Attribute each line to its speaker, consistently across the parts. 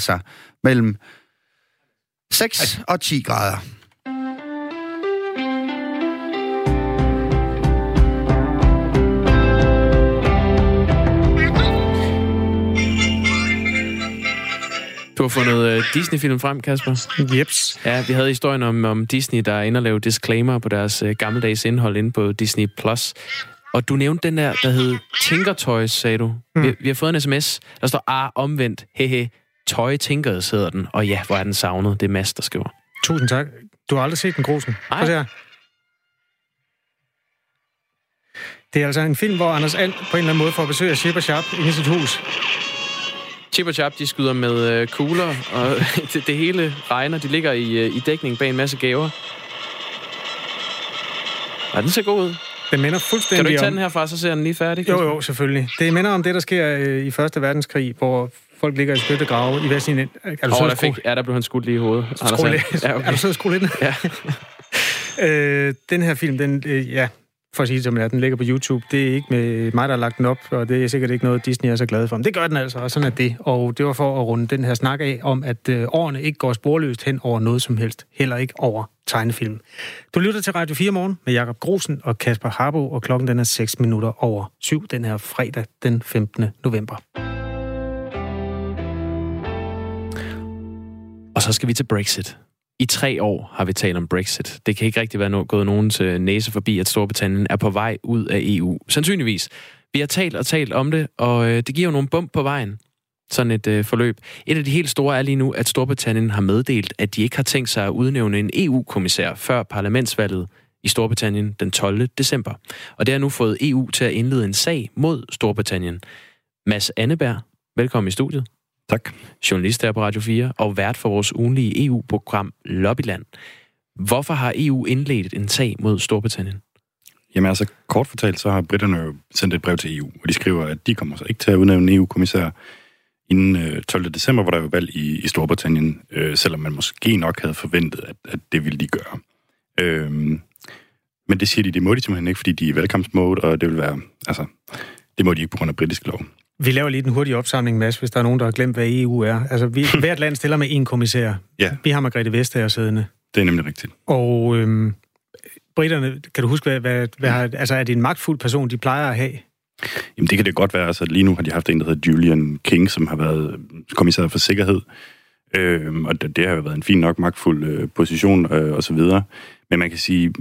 Speaker 1: sig mellem 6 og 10 grader.
Speaker 2: Du har fundet uh, Disney-film frem, Kasper.
Speaker 3: Jeps.
Speaker 2: Ja, vi havde historien om, om Disney, der er inde og lave disclaimer på deres uh, gammeldags indhold inde på Disney+. Plus. Og du nævnte den der, der hed Tinker Toys, sagde du. Mm. Vi, vi har fået en sms, der står, ah, omvendt, hehe, Toy Tinkers hedder den. Og ja, hvor er den savnet. Det er Mads, der skriver.
Speaker 3: Tusind tak. Du har aldrig set den, Grusen?
Speaker 2: Nej.
Speaker 3: Prøv her. Det er altså en film, hvor Anders And på en eller anden måde får besøg af Ship og Sharp inde i sit hus.
Speaker 2: Chip og Chap, de skyder med øh, kugler, og det, det hele regner. De ligger i, øh, i dækning bag en masse gaver. Ja, den ser god ud.
Speaker 3: Den minder fuldstændig
Speaker 2: Kan du ikke tage
Speaker 3: om...
Speaker 2: den herfra, så ser den lige færdig?
Speaker 3: Jo, jo, selvfølgelig. Det minder om det, der sker øh, i Første Verdenskrig, hvor folk ligger i skyttegrave i hver sin... Er du
Speaker 2: oh, der fik, ja, der blev han skudt lige i hovedet. And.
Speaker 3: lidt?
Speaker 2: Ja,
Speaker 3: Er
Speaker 2: okay.
Speaker 3: du sød at skrue lidt?
Speaker 2: Ja.
Speaker 3: øh, den her film, den, øh, ja, for at sige det som det er, den ligger på YouTube. Det er ikke med mig, der har lagt den op, og det er sikkert ikke noget, Disney er så glad for. Men det gør den altså, og sådan er det. Og det var for at runde den her snak af, om at øh, årene ikke går sporløst hen over noget som helst. Heller ikke over tegnefilm. Du lytter til Radio 4 morgen med Jakob Grosen og Kasper Harbo, og klokken den er 6 minutter over 7 den her fredag den 15. november.
Speaker 2: Og så skal vi til Brexit. I tre år har vi talt om Brexit. Det kan ikke rigtig være no- gået nogen til næse forbi, at Storbritannien er på vej ud af EU. Sandsynligvis. Vi har talt og talt om det, og øh, det giver jo nogle bump på vejen. Sådan et øh, forløb. Et af de helt store er lige nu, at Storbritannien har meddelt, at de ikke har tænkt sig at udnævne en EU-kommissær før parlamentsvalget i Storbritannien den 12. december. Og det har nu fået EU til at indlede en sag mod Storbritannien. Mads Anneberg, velkommen i studiet
Speaker 4: Tak.
Speaker 2: journalist her på Radio 4 og vært for vores ugenlige EU-program Lobbyland. Hvorfor har EU indledt en sag mod Storbritannien?
Speaker 4: Jamen altså, kort fortalt, så har britterne jo sendt et brev til EU, og de skriver, at de kommer så ikke til at udnævne en EU-kommissær inden øh, 12. december, hvor der er jo valg i, i Storbritannien, øh, selvom man måske nok havde forventet, at, at det ville de gøre. Øhm, men det siger de, det må de simpelthen ikke, fordi de er i valgkampsmode, og det vil være, altså, det må de ikke på grund af britisk lov.
Speaker 3: Vi laver lige den hurtige opsamling, Mads, hvis der er nogen, der har glemt, hvad EU er. Altså, vi, hvert land stiller med en kommissær.
Speaker 4: Ja.
Speaker 3: Vi har Margrethe Vestager siddende.
Speaker 4: Det er nemlig rigtigt.
Speaker 3: Og øhm, britterne, kan du huske, hvad, hvad, hvad har, altså, er det en magtfuld person, de plejer at have?
Speaker 4: Jamen det kan det godt være. Altså, lige nu har de haft en, der hedder Julian King, som har været kommissær for sikkerhed. Øhm, og det, det har jo været en fin nok magtfuld øh, position øh, og så videre. Men man kan sige,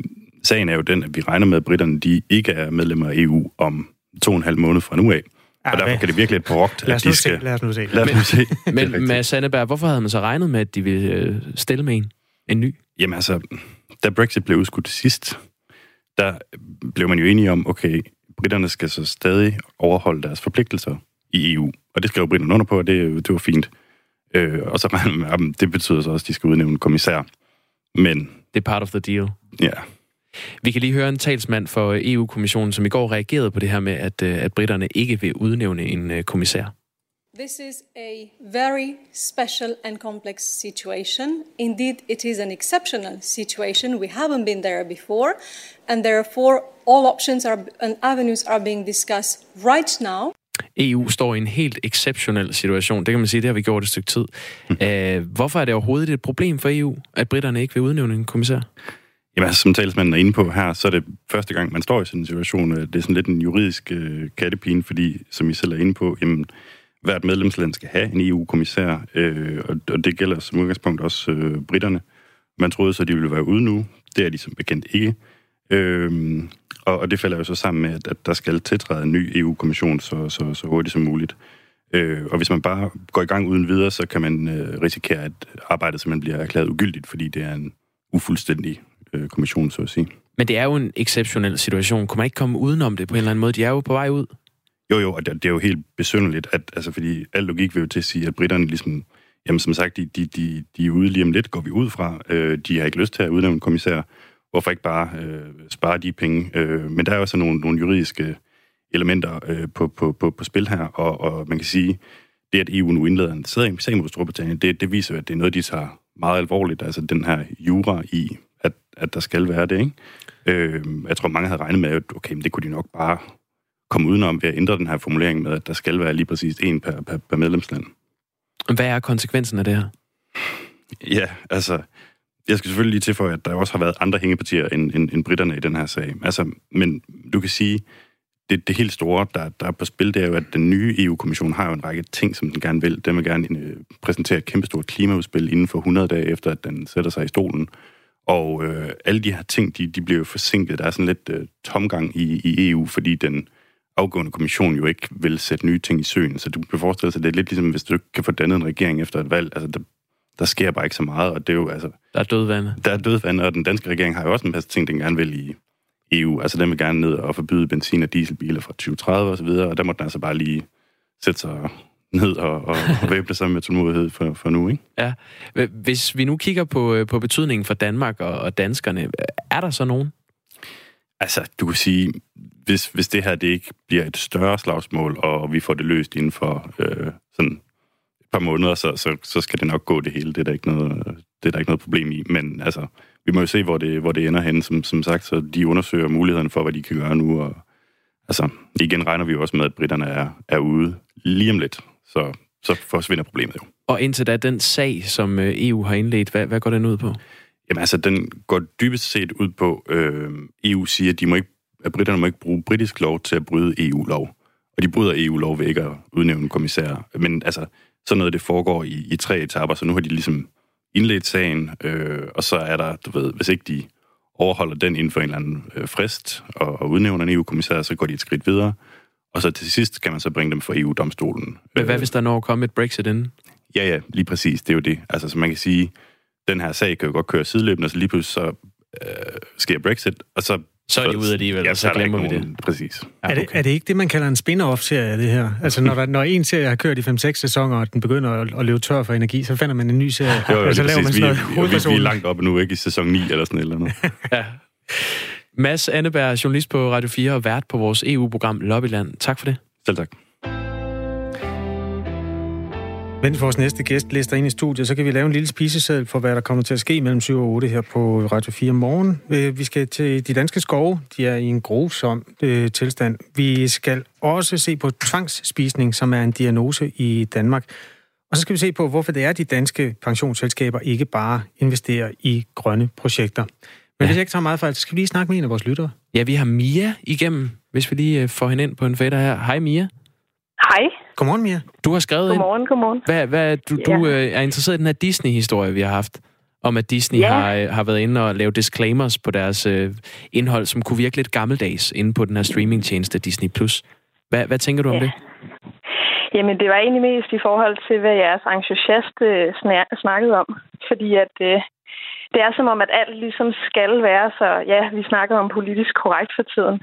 Speaker 4: sagen er jo den, at vi regner med, at britterne de ikke er medlemmer af EU om to og en halv måned fra nu af.
Speaker 3: Ja,
Speaker 4: og derfor kan det virkelig et parukt,
Speaker 3: Lad
Speaker 4: at
Speaker 3: os
Speaker 4: de skal...
Speaker 3: se. Lad os nu se.
Speaker 4: Lad os nu se.
Speaker 2: Men
Speaker 4: rigtigt.
Speaker 2: Mads Anneberg, hvorfor havde man så regnet med, at de ville øh, stille med en? En ny?
Speaker 4: Jamen altså, da Brexit blev udskudt sidst, der blev man jo enige om, okay, britterne skal så stadig overholde deres forpligtelser i EU. Og det skrev britterne under på, og det, det var fint. Øh, og så regner man det betyder så også, at de skal udnævne en kommissær. Men
Speaker 2: Det er part of the deal.
Speaker 4: ja,
Speaker 2: Vi kan lige høre en talsmand for EU-kommissionen, som i går reagerede på det her med, at, øh, at britterne ikke vil udnævne en øh, kommissær.
Speaker 5: This is a very special and complex situation. Indeed, it is an exceptional situation. We haven't been there before, and therefore, all options are, and avenues are being discussed right now.
Speaker 2: EU står i en helt exceptionel situation. Det kan man sige, det har vi gjort et stykke tid. Øh, hvorfor er det overhovedet et problem for EU, at britterne ikke vil udnævne en kommissær?
Speaker 4: Jamen, altså, som talsmanden er inde på her, så er det første gang, man står i sådan en situation. Øh, det er sådan lidt en juridisk øh, kattepine, fordi, som I selv er inde på, jamen, hvert medlemsland skal have en EU-kommissær, øh, og, og det gælder som udgangspunkt også øh, britterne. Man troede så, at de ville være ude nu. Det er de som bekendt ikke. Øh, og, og det falder jo så sammen med, at, at der skal tiltræde en ny EU-kommission så, så, så hurtigt som muligt. Øh, og hvis man bare går i gang uden videre, så kan man øh, risikere, at arbejdet simpelthen bliver erklæret ugyldigt, fordi det er en ufuldstændig øh, kommission, så at sige.
Speaker 2: Men det er jo en exceptionel situation. Kunne man ikke komme udenom det på en eller anden måde? De er jo på vej ud.
Speaker 4: Jo, jo, og det, det er jo helt besynderligt, at, altså, fordi al logik vil jo til at sige, at britterne ligesom, jamen som sagt, de, de, de, de er ude lige om lidt, går vi ud fra. Øh, de har ikke lyst til at udnævne en kommissær. Hvorfor ikke bare øh, spare de penge? Øh, men der er jo så nogle, nogle juridiske elementer øh, på, på, på, på spil her, og, og man kan sige, det at EU nu indleder en sag sag mod Storbritannien, det, det viser, at det er noget, de tager meget alvorligt, altså den her jura i, at, at der skal være det, ikke? Øh, jeg tror, mange havde regnet med, at okay, men det kunne de nok bare komme udenom ved at ændre den her formulering med, at der skal være lige præcis en per, per, per medlemsland.
Speaker 2: Hvad er konsekvensen af det her?
Speaker 4: Ja, altså, jeg skal selvfølgelig lige tilføje, at der også har været andre hængepartier end, end, end britterne i den her sag. Altså, men du kan sige, det, det helt store, der, der er på spil, det er jo, at den nye EU-kommission har jo en række ting, som den gerne vil. Den vil gerne øh, præsentere et kæmpestort klimaudspil inden for 100 dage efter, at den sætter sig i stolen. Og øh, alle de her ting, de, de bliver jo forsinket. Der er sådan lidt øh, tomgang i, i EU, fordi den afgående kommission jo ikke vil sætte nye ting i søen. Så du kan forestille sig, det er lidt ligesom, hvis du ikke kan få dannet en regering efter et valg. Altså, der, der sker bare ikke så meget, og det er jo, altså...
Speaker 2: Der er dødvande.
Speaker 4: Der er dødvande, og den danske regering har jo også en masse ting, den gerne vil i EU. Altså, den vil gerne ned og forbyde benzin- og dieselbiler fra 2030 og så videre, og der må den altså bare lige sætte sig ned og, og, og væbne sig med tålmodighed for, for nu, ikke?
Speaker 2: Ja. Hvis vi nu kigger på, øh, på betydningen for Danmark og, og danskerne, er der så nogen?
Speaker 4: Altså, du kan sige, hvis, hvis det her det ikke bliver et større slagsmål, og vi får det løst inden for øh, sådan et par måneder, så, så, så skal det nok gå det hele. Det er der ikke noget, det er der ikke noget problem i. Men altså, vi må jo se, hvor det, hvor det ender hen. Som, som sagt, så de undersøger mulighederne for, hvad de kan gøre nu. Og, altså, igen regner vi jo også med, at britterne er, er ude lige om lidt. Så, så forsvinder problemet jo.
Speaker 2: Og indtil da, den sag, som øh, EU har indledt, hvad, hvad går den ud på?
Speaker 4: Jamen altså, den går dybest set ud på, øh, EU siger, at, de må ikke, at britterne må ikke bruge britisk lov til at bryde EU-lov. Og de bryder EU-lov ved ikke at udnævne en kommissær. Men altså, sådan noget, det foregår i, i tre etaper, så nu har de ligesom indledt sagen, øh, og så er der, du ved, hvis ikke de overholder den inden for en eller anden øh, frist og, og udnævner en EU-kommissær, så går de et skridt videre. Og så til sidst kan man så bringe dem for EU-domstolen.
Speaker 2: Men hvad hvis der når kommer et Brexit inden?
Speaker 4: Ja, ja, lige præcis. Det er jo det. Altså, så man kan sige, den her sag kan jo godt køre sideløbende, og så lige pludselig så øh, sker Brexit, og så...
Speaker 2: Så er de ude alligevel,
Speaker 4: ja,
Speaker 2: og så glemmer vi
Speaker 4: nogen,
Speaker 2: det.
Speaker 4: Præcis.
Speaker 3: Ja, er, det, er det ikke det, man kalder en spin-off-serie, det her? Altså, når, der, når en serie har kørt i 5-6 sæsoner, og den begynder at, at løbe tør for energi, så finder man en ny serie,
Speaker 4: jo, jo,
Speaker 3: og så laver man sådan noget
Speaker 4: vi, vi, vi er langt oppe nu, ikke i sæson 9 eller sådan eller andet.
Speaker 2: ja. Mads Anneberg, journalist på Radio 4 og vært på vores EU-program Lobbyland. Tak for det.
Speaker 4: Selv tak.
Speaker 3: Mens vores næste gæst lister ind i studiet, så kan vi lave en lille spiseseddel for, hvad der kommer til at ske mellem 7 og 8 her på Radio 4 morgen. Vi skal til de danske skove. De er i en grusom øh, tilstand. Vi skal også se på tvangsspisning, som er en diagnose i Danmark. Og så skal vi se på, hvorfor det er, at de danske pensionsselskaber ikke bare investerer i grønne projekter. Men ja. hvis jeg ikke tager meget fejl, så skal vi lige snakke med en af vores lyttere.
Speaker 2: Ja, vi har Mia igennem, hvis vi lige får hende ind på en fætter her. Hej Mia.
Speaker 6: Hej.
Speaker 2: Godmorgen, Mia. Du har skrevet
Speaker 6: godmorgen,
Speaker 2: ind.
Speaker 6: Godmorgen,
Speaker 2: Hvad, hvad, du, ja. du øh, er interesseret i den her Disney-historie, vi har haft, om at Disney ja. har, øh, har været inde og lavet disclaimers på deres øh, indhold, som kunne virke lidt gammeldags inde på den her streamingtjeneste Disney+. Hvad, hvad tænker du om ja. det?
Speaker 6: Jamen, det var egentlig mest i forhold til, hvad jeres entusiast øh, snakkede om. Fordi at øh, det er som om, at alt ligesom skal være så... Ja, vi snakker om politisk korrekt for tiden.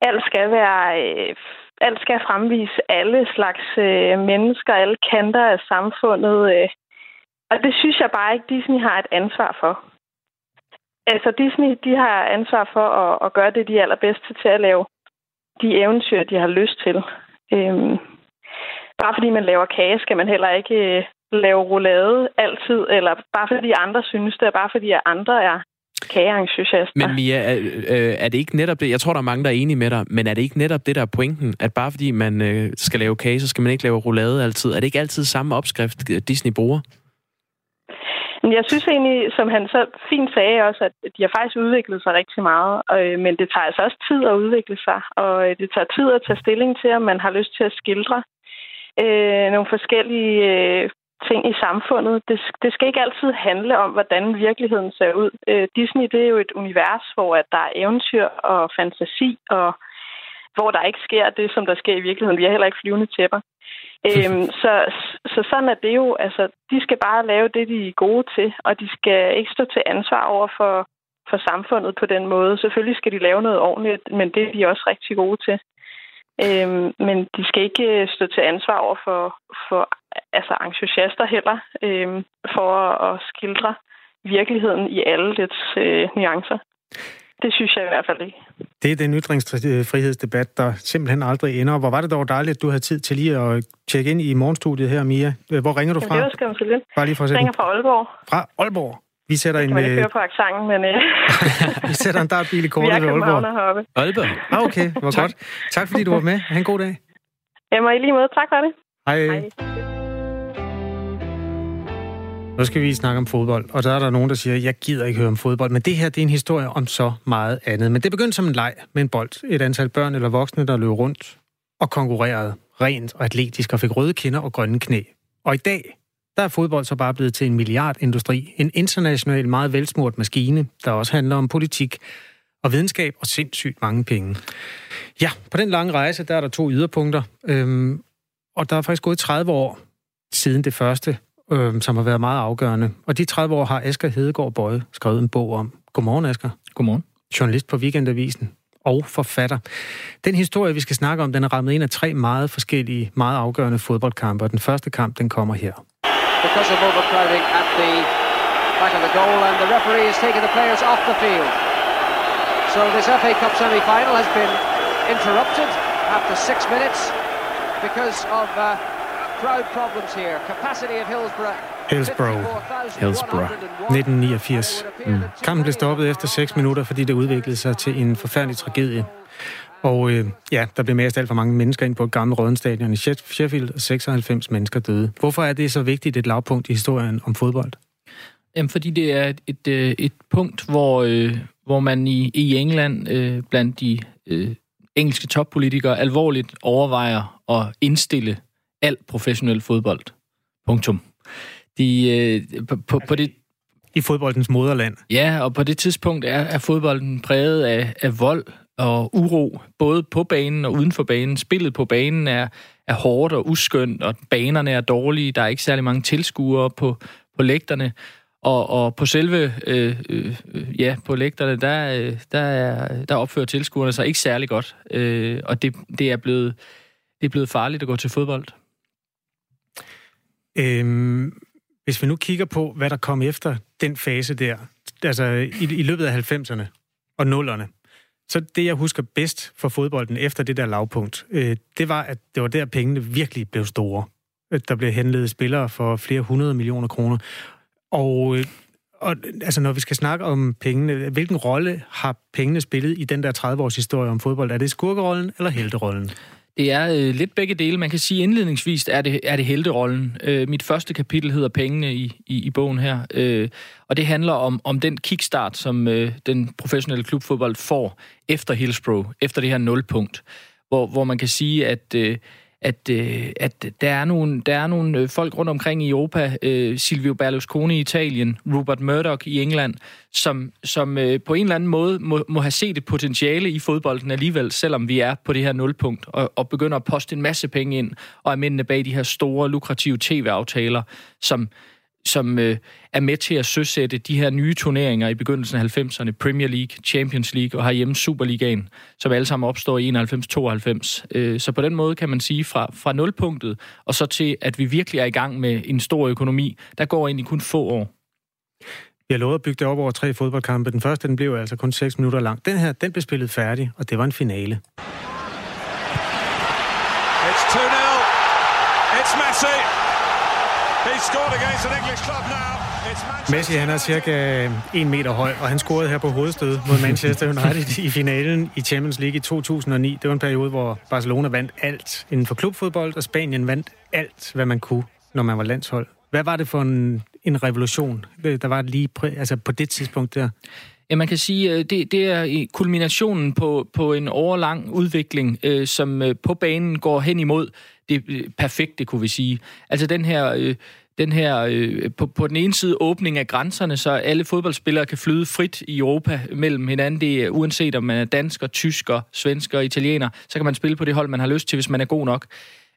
Speaker 6: Alt skal være... Øh, alt skal fremvise alle slags øh, mennesker, alle kanter af samfundet. Øh. Og det synes jeg bare ikke, Disney har et ansvar for. Altså Disney, de har ansvar for at, at gøre det, de er allerbedste til at lave de eventyr, de har lyst til. Øhm, bare fordi man laver kage, skal man heller ikke øh, lave roulade altid, eller bare fordi andre synes det, bare fordi andre er kageentusiaster.
Speaker 2: Men Mia, er, øh, er det ikke netop det, jeg tror, der er mange, der er enige med dig, men er det ikke netop det, der er pointen, at bare fordi man øh, skal lave kage, så skal man ikke lave roulade altid? Er det ikke altid samme opskrift, Disney bruger?
Speaker 6: Jeg synes egentlig, som han så fint sagde også, at de har faktisk udviklet sig rigtig meget, øh, men det tager altså også tid at udvikle sig, og øh, det tager tid at tage stilling til, om man har lyst til at skildre øh, nogle forskellige øh, ting i samfundet. Det, det skal ikke altid handle om, hvordan virkeligheden ser ud. Øh, Disney det er jo et univers, hvor at der er eventyr og fantasi, og hvor der ikke sker det, som der sker i virkeligheden. Vi har heller ikke flyvende tæpper. øhm, så, så sådan er det jo. Altså, de skal bare lave det, de er gode til, og de skal ikke stå til ansvar over for, for samfundet på den måde. Selvfølgelig skal de lave noget ordentligt, men det er de også rigtig gode til. Øhm, men de skal ikke øh, stå til ansvar over for, for altså entusiaster heller, øhm, for at skildre virkeligheden i alle dets øh, nuancer. Det synes jeg i hvert fald ikke.
Speaker 3: Det er den ytringsfrihedsdebat, der simpelthen aldrig ender. Hvor var det dog dejligt, at du havde tid til lige at tjekke ind i morgenstudiet her, Mia. Hvor ringer du fra?
Speaker 6: Jamen, det var
Speaker 3: Bare lige for at
Speaker 6: Jeg ringer fra Aalborg.
Speaker 3: Fra Aalborg? Vi sætter
Speaker 6: en...
Speaker 3: Kan man
Speaker 6: ikke høre på accenten, men...
Speaker 3: Vi sætter en dartbil i kortet ved
Speaker 6: Aalborg. Er.
Speaker 2: Aalborg?
Speaker 3: Ah, okay, hvor tak. godt. Tak fordi du var med. Ha' en god dag.
Speaker 6: Jamen, i lige måde. Tak for det.
Speaker 3: Hej.
Speaker 6: Hej.
Speaker 3: Nu skal vi snakke om fodbold, og der er der nogen, der siger, jeg gider ikke høre om fodbold, men det her det er en historie om så meget andet. Men det begyndte som en leg med en bold. Et antal børn eller voksne, der løb rundt og konkurrerede rent og atletisk og fik røde kinder og grønne knæ. Og i dag, der er fodbold så bare blevet til en milliardindustri. En international, meget velsmurt maskine, der også handler om politik og videnskab og sindssygt mange penge. Ja, på den lange rejse, der er der to yderpunkter. Øhm, og der er faktisk gået 30 år siden det første, øhm, som har været meget afgørende. Og de 30 år har Asger Hedegaard Bøje skrevet en bog om. Godmorgen, Asger.
Speaker 7: Godmorgen.
Speaker 3: Journalist på Weekendavisen og forfatter. Den historie, vi skal snakke om, den er rammet ind af tre meget forskellige, meget afgørende fodboldkampe, og den første kamp, den kommer her.
Speaker 8: Because of overcrowding at the back of the goal, and the referee has taken the players off the field. So this FA Cup semi-final has been interrupted after six minutes because of uh, crowd problems here. Capacity of Hillsborough
Speaker 3: Hillsborough.
Speaker 2: Hillsborough.
Speaker 3: 1989. Mm. Kampen blev stoppet efter 6 minutter, fordi det udviklede sig til en forfærdelig tragedie. Og øh, ja, der blev mest alt for mange mennesker ind på et gammelt Rødenstadion i Sheffield, og 96 mennesker døde. Hvorfor er det så vigtigt et lavpunkt i historien om fodbold?
Speaker 7: Jamen, fordi det er et, et, øh, et punkt, hvor, øh, hvor man i, i England øh, blandt de øh, engelske toppolitikere alvorligt overvejer at indstille al professionel fodbold. Punktum. De, øh, på, på, på det,
Speaker 3: I fodboldens moderland.
Speaker 7: ja, og på det tidspunkt er, er fodbolden præget af, af vold og uro, både på banen og uden for banen. Spillet på banen er, er hårdt og uskyndt, og banerne er dårlige. Der er ikke særlig mange tilskuere på, på lægterne. Og, og på selve, øh, øh, ja, på lægterne, der, øh, der, er, der opfører tilskuerne sig ikke særlig godt. Øh, og det, det, er blevet, det er blevet farligt at gå til fodbold.
Speaker 3: Øhm, hvis vi nu kigger på, hvad der kom efter den fase der, altså i, i løbet af 90'erne og 0'erne, så det, jeg husker bedst for fodbolden efter det der lavpunkt, øh, det var, at det var der, pengene virkelig blev store. Der blev henledet spillere for flere hundrede millioner kroner. Og, øh, og altså, når vi skal snakke om pengene, hvilken rolle har pengene spillet i den der 30-års historie om fodbold? Er det skurkerollen eller helterollen?
Speaker 7: Det er øh, lidt begge dele. Man kan sige indledningsvis, er det, er det helterollen. Øh, mit første kapitel hedder Pengene i, i, i bogen her. Øh, og det handler om, om den kickstart, som øh, den professionelle klubfodbold får efter Hillsborough, efter det her nulpunkt. Hvor, hvor man kan sige, at... Øh, at, øh, at der er nogle, der er nogle øh, folk rundt omkring i Europa, øh, Silvio Berlusconi i Italien, Rupert Murdoch i England, som, som øh, på en eller anden måde må, må have set et potentiale i fodbolden alligevel, selvom vi er på det her nulpunkt, og, og begynder at poste en masse penge ind, og er mændene bag de her store, lukrative tv-aftaler, som, som øh, er med til at søsætte de her nye turneringer i begyndelsen af 90'erne, Premier League, Champions League og herhjemme Superligaen, som alle sammen opstår i 91-92. Øh, så på den måde kan man sige, fra, fra nulpunktet og så til, at vi virkelig er i gang med en stor økonomi, der går ind i kun få år.
Speaker 3: Vi har lovet at bygge det op over tre fodboldkampe. Den første, den blev altså kun 6 minutter lang. Den her, den blev spillet færdig, og det var en finale.
Speaker 9: Scored against an English club now.
Speaker 3: Messi, han er cirka 1 meter høj, og han scorede her på hovedstød mod Manchester United i finalen i Champions League i 2009. Det var en periode, hvor Barcelona vandt alt inden for klubfodbold, og Spanien vandt alt, hvad man kunne, når man var landshold. Hvad var det for en, en revolution, der var lige præ- altså på det tidspunkt der?
Speaker 7: Ja, man kan sige, at det, det er kulminationen på, på en overlang udvikling, øh, som øh, på banen går hen imod det øh, perfekte, kunne vi sige. Altså den her... Øh, den her, øh, på, på den ene side åbning af grænserne, så alle fodboldspillere kan flyde frit i Europa mellem hinanden. Det er uanset om man er dansker, tysker, svensker, italiener, så kan man spille på det hold, man har lyst til, hvis man er god nok.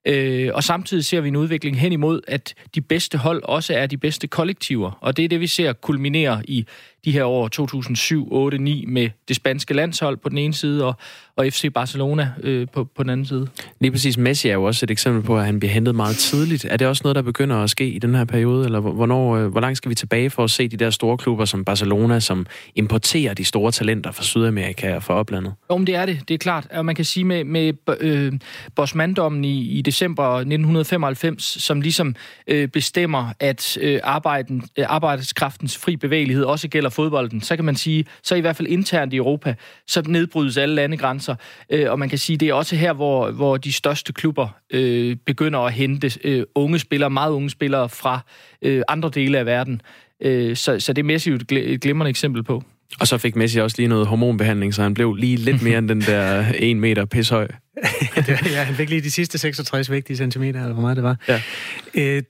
Speaker 7: Øh, og samtidig ser vi en udvikling hen imod, at de bedste hold også er de bedste kollektiver. Og det er det, vi ser kulminere i de her år 2007, 8, 9 med det spanske landshold på den ene side, og, og FC Barcelona øh, på, på den anden side.
Speaker 2: Lige præcis, Messi er jo også et eksempel på, at han bliver hentet meget tidligt. Er det også noget, der begynder at ske i den her periode, eller hvornår, øh, hvor langt skal vi tilbage for at se de der store klubber som Barcelona, som importerer de store talenter fra Sydamerika og fra oplandet?
Speaker 7: Jo, men det er det. Det er klart. Og man kan sige med, med øh, Bosmandommen i, i december 1995, som ligesom øh, bestemmer, at øh, arbejden, øh, arbejdskraftens fri bevægelighed også gælder fodbolden, så kan man sige, så i hvert fald internt i Europa, så nedbrydes alle landegrænser. Øh, og man kan sige, det er også her, hvor, hvor de største klubber øh, begynder at hente øh, unge spillere, meget unge spillere fra øh, andre dele af verden. Øh, så, så det er Messi et, et glimrende eksempel på.
Speaker 2: Og så fik Messi også lige noget hormonbehandling, så han blev lige lidt mere end den der 1 meter pishøj.
Speaker 3: ja, han fik lige de sidste 66 vigtige centimeter, eller hvor meget det var.
Speaker 2: Ja.
Speaker 3: Øh,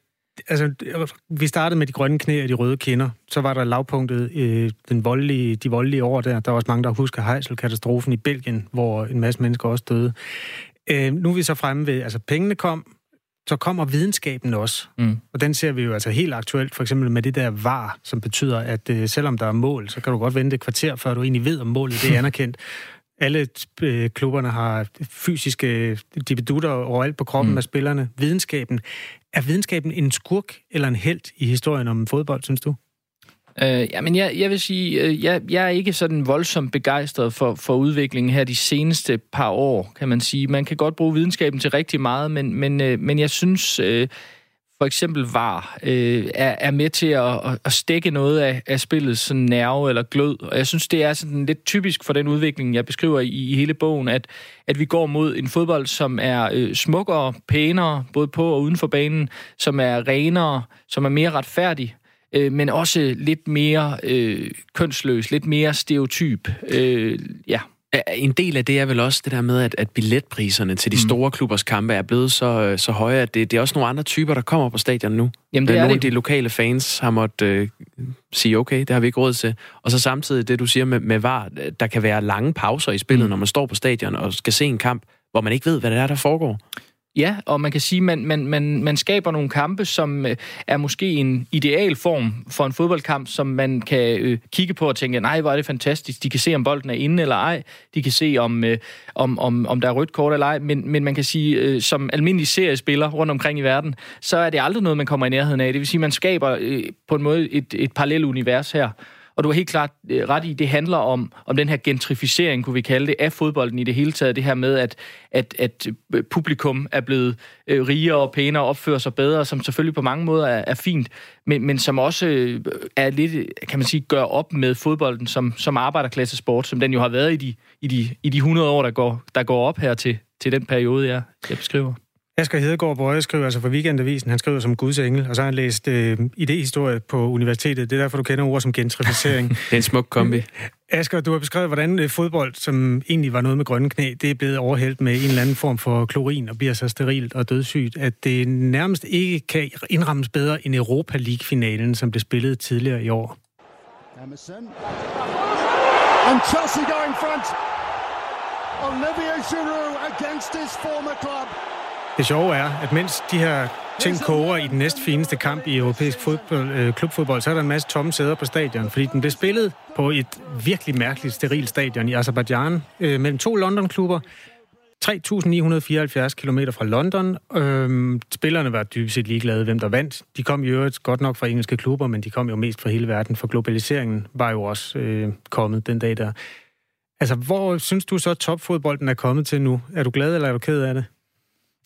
Speaker 3: altså, vi startede med de grønne knæ og de røde kinder. Så var der lavpunktet, øh, den voldelige, de voldelige år der. Der var også mange, der husker Heysel-katastrofen i Belgien, hvor en masse mennesker også døde. Øh, nu er vi så fremme ved, altså pengene kom, så kommer videnskaben også. Mm. Og den ser vi jo altså helt aktuelt, for eksempel med det der var, som betyder, at øh, selvom der er mål, så kan du godt vente et kvarter, før du egentlig ved, om målet det er anerkendt. Alle øh, klubberne har fysiske dibedutter overalt på kroppen mm. af spillerne. Videnskaben. Er videnskaben en skurk eller en held i historien om fodbold, synes du?
Speaker 7: Øh, ja, men jeg, jeg vil sige, øh, jeg, jeg er ikke sådan voldsomt begejstret for, for udviklingen her de seneste par år, kan man sige. Man kan godt bruge videnskaben til rigtig meget, men, men, øh, men jeg synes, øh, for eksempel VAR øh, er, er med til at, at stikke noget af, af spillets sådan nerve eller glød. Og jeg synes, det er sådan lidt typisk for den udvikling, jeg beskriver i, i hele bogen, at, at vi går mod en fodbold, som er øh, smukkere, pænere, både på og uden for banen, som er renere, som er mere retfærdig, øh, men også lidt mere øh, kønsløs, lidt mere stereotyp. Øh, ja.
Speaker 2: En del af det er vel også det der med, at, at billetpriserne til de mm. store klubbers kampe er blevet så, så høje, at det, det er også nogle andre typer, der kommer på stadion nu. Jamen, det er nogle af de lokale fans har måttet øh, sige, okay, det har vi ikke råd til. Og så samtidig det, du siger med, med VAR, der kan være lange pauser i spillet, mm. når man står på stadion og skal se en kamp, hvor man ikke ved, hvad det er, der foregår.
Speaker 7: Ja, og man kan sige, at man, man, man, man skaber nogle kampe, som øh, er måske en ideal form for en fodboldkamp, som man kan øh, kigge på og tænke, nej, hvor er det fantastisk. De kan se, om bolden er inde eller ej. De kan se, om, øh, om, om, om der er rødt kort eller ej. Men, men man kan sige, øh, som almindelig seriespiller rundt omkring i verden, så er det aldrig noget, man kommer i nærheden af. Det vil sige, at man skaber øh, på en måde et, et parallelt univers her. Og du har helt klart øh, ret i, det handler om, om den her gentrificering, kunne vi kalde det, af fodbolden i det hele taget. Det her med, at, at, at øh, publikum er blevet øh, rigere og pænere og opfører sig bedre, som selvfølgelig på mange måder er, er fint, men, men som også er lidt, kan man sige, gør op med fodbolden som, som arbejderklassesport, som den jo har været i de, i de, i de 100 år, der går, der går op her til, til den periode, jeg, jeg beskriver.
Speaker 3: Asger Hedegaard Bøje skriver altså for Weekendavisen, han skriver som Guds engel, og så har han læst øh, idehistorie på universitetet. Det er derfor, du kender ord som gentrificering.
Speaker 2: det er en smuk kombi.
Speaker 3: Asger, du har beskrevet, hvordan øh, fodbold, som egentlig var noget med grønne knæ, det er blevet overhældt med en eller anden form for klorin og bliver så sterilt og dødssygt, at det nærmest ikke kan indrammes bedre end Europa League-finalen, som blev spillet tidligere i år. Emerson. And Chelsea going front. Olivier Giroud against his former club. Det sjove er, at mens de her ting koger i den næst fineste kamp i europæisk fodbold, øh, klubfodbold, så er der en masse tomme sæder på stadion, fordi den blev spillet på et virkelig mærkeligt, steril stadion i Azerbaijan øh, mellem to London-klubber. 3.974 km fra London. Øhm, spillerne var dybest set ligeglade, hvem der vandt. De kom jo godt nok fra engelske klubber, men de kom jo mest fra hele verden, for globaliseringen var jo også øh, kommet den dag der. Altså, hvor synes du så, topfodbolden er kommet til nu? Er du glad, eller er du ked af det?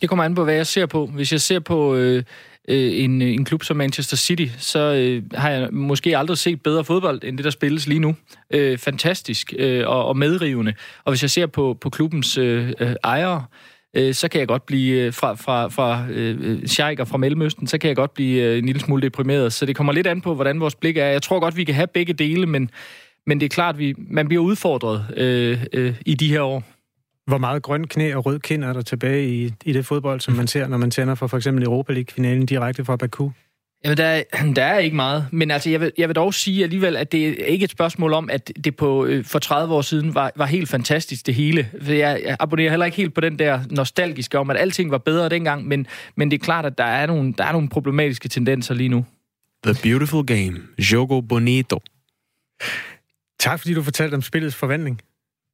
Speaker 7: Det kommer an på, hvad jeg ser på. Hvis jeg ser på øh, øh, en, øh, en klub som Manchester City, så øh, har jeg måske aldrig set bedre fodbold, end det, der spilles lige nu. Øh, fantastisk øh, og, og medrivende. Og hvis jeg ser på, på klubbens øh, øh, ejere, øh, så kan jeg godt blive øh, fra, fra, fra øh, øh Scheik fra Mellemøsten, så kan jeg godt blive øh, en lille smule deprimeret. Så det kommer lidt an på, hvordan vores blik er. Jeg tror godt, vi kan have begge dele, men, men det er klart, at vi, man bliver udfordret øh, øh, i de her år.
Speaker 3: Hvor meget grøn knæ og rød kind er der tilbage i, i det fodbold, som man ser, når man tænder for for eksempel Europa League-finalen direkte fra Baku?
Speaker 7: Jamen, der, der er ikke meget. Men altså, jeg vil, jeg vil dog sige alligevel, at det er ikke et spørgsmål om, at det på, øh, for 30 år siden var, var helt fantastisk, det hele. Jeg, jeg abonnerer heller ikke helt på den der nostalgiske om, at alting var bedre dengang, men, men det er klart, at der er, nogle, der er nogle problematiske tendenser lige nu.
Speaker 2: The Beautiful Game. Jogo Bonito.
Speaker 3: Tak, fordi du fortalte om spillets forvandling.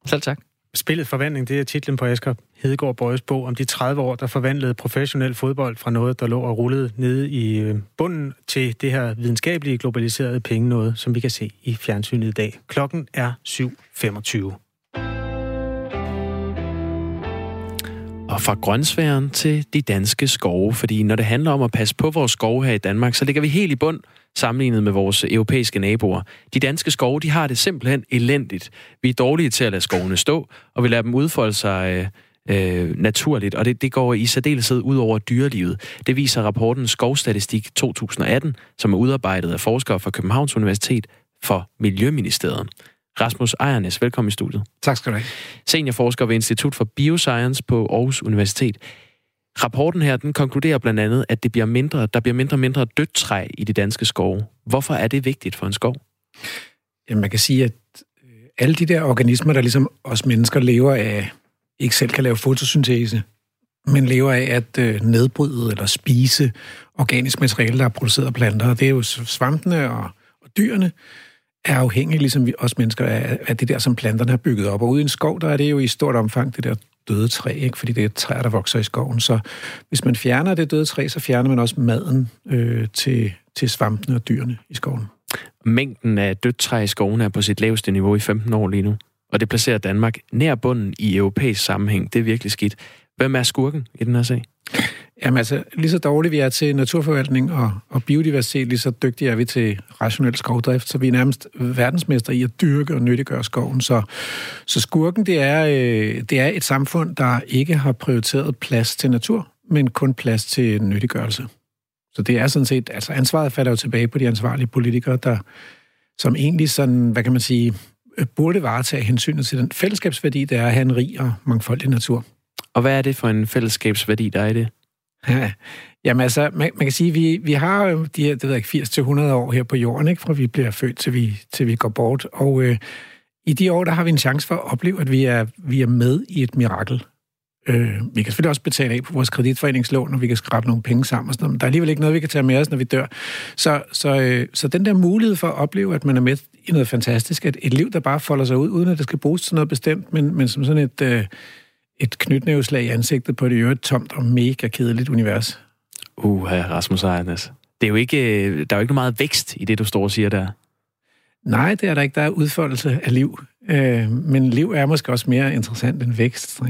Speaker 7: Selv tak.
Speaker 3: Spillet Forvandling, det er titlen på Asger Hedegaard Bøjes bog om de 30 år, der forvandlede professionel fodbold fra noget, der lå og rullede nede i øh, bunden til det her videnskabelige globaliserede penge noget, som vi kan se i fjernsynet i dag. Klokken er 7.25.
Speaker 2: Og fra grønsværen til de danske skove, fordi når det handler om at passe på vores skove her i Danmark, så ligger vi helt i bund sammenlignet med vores europæiske naboer. De danske skove, de har det simpelthen elendigt. Vi er dårlige til at lade skovene stå, og vi lader dem udfolde sig øh, øh, naturligt, og det, det går i særdeleshed ud over dyrelivet. Det viser rapporten Skovstatistik 2018, som er udarbejdet af forskere fra Københavns Universitet for Miljøministeriet. Rasmus Ejernes, velkommen i studiet.
Speaker 10: Tak skal du have.
Speaker 2: Seniorforsker ved Institut for Bioscience på Aarhus Universitet. Rapporten her, den konkluderer blandt andet, at det bliver mindre, der bliver mindre og mindre dødt træ i de danske skove. Hvorfor er det vigtigt for en skov?
Speaker 10: Jamen, man kan sige, at øh, alle de der organismer, der ligesom os mennesker lever af, ikke selv kan lave fotosyntese, men lever af at øh, nedbryde eller spise organisk materiale, der er produceret af planter. Og det er jo svampene og, og dyrene, er afhængige, ligesom vi os mennesker, af, af det der, som planterne har bygget op. Og ude i en skov, der er det jo i stort omfang det der døde træ, ikke? fordi det er træer, der vokser i skoven. Så hvis man fjerner det døde træ, så fjerner man også maden øh, til, til svampene og dyrene i skoven.
Speaker 2: Mængden af dødt træ i skoven er på sit laveste niveau i 15 år lige nu. Og det placerer Danmark nær bunden i europæisk sammenhæng. Det er virkelig skidt. Hvem er skurken i den her sag?
Speaker 10: Jamen altså, lige så dårligt vi er til naturforvaltning og, og biodiversitet, lige så dygtige er vi til rationel skovdrift, så vi er nærmest verdensmester i at dyrke og nyttiggøre skoven. Så, så skurken, det er, øh, det er et samfund, der ikke har prioriteret plads til natur, men kun plads til nyttiggørelse. Så det er sådan set, altså ansvaret falder jo tilbage på de ansvarlige politikere, der, som egentlig sådan, hvad kan man sige, øh, burde varetage hensynet til den fællesskabsværdi, der er at have en rig og mangfoldig natur.
Speaker 2: Og hvad er det for en fællesskabsværdi, der er i det?
Speaker 10: Ja, jamen altså, man, man kan sige, at vi, vi har jo de her, det ved ikke, 80-100 år her på jorden, ikke? fra vi bliver født til vi, til vi går bort. Og øh, i de år, der har vi en chance for at opleve, at vi er, vi er med i et mirakel. Øh, vi kan selvfølgelig også betale af på vores kreditforeningslån, og vi kan skrabe nogle penge sammen og sådan noget, men der er alligevel ikke noget, vi kan tage med os, når vi dør. Så, så, øh, så den der mulighed for at opleve, at man er med i noget fantastisk, at et liv, der bare folder sig ud, uden at det skal bruges til noget bestemt, men, men som sådan et... Øh, et knytnæveslag i ansigtet på et øvrigt tomt og mega kedeligt univers.
Speaker 2: Uh, Rasmus Ejernes. Det er jo ikke, der er jo ikke meget vækst i det, du står og siger der.
Speaker 10: Nej, det er der ikke. Der er udfoldelse af liv. Øh, men liv er måske også mere interessant end vækst,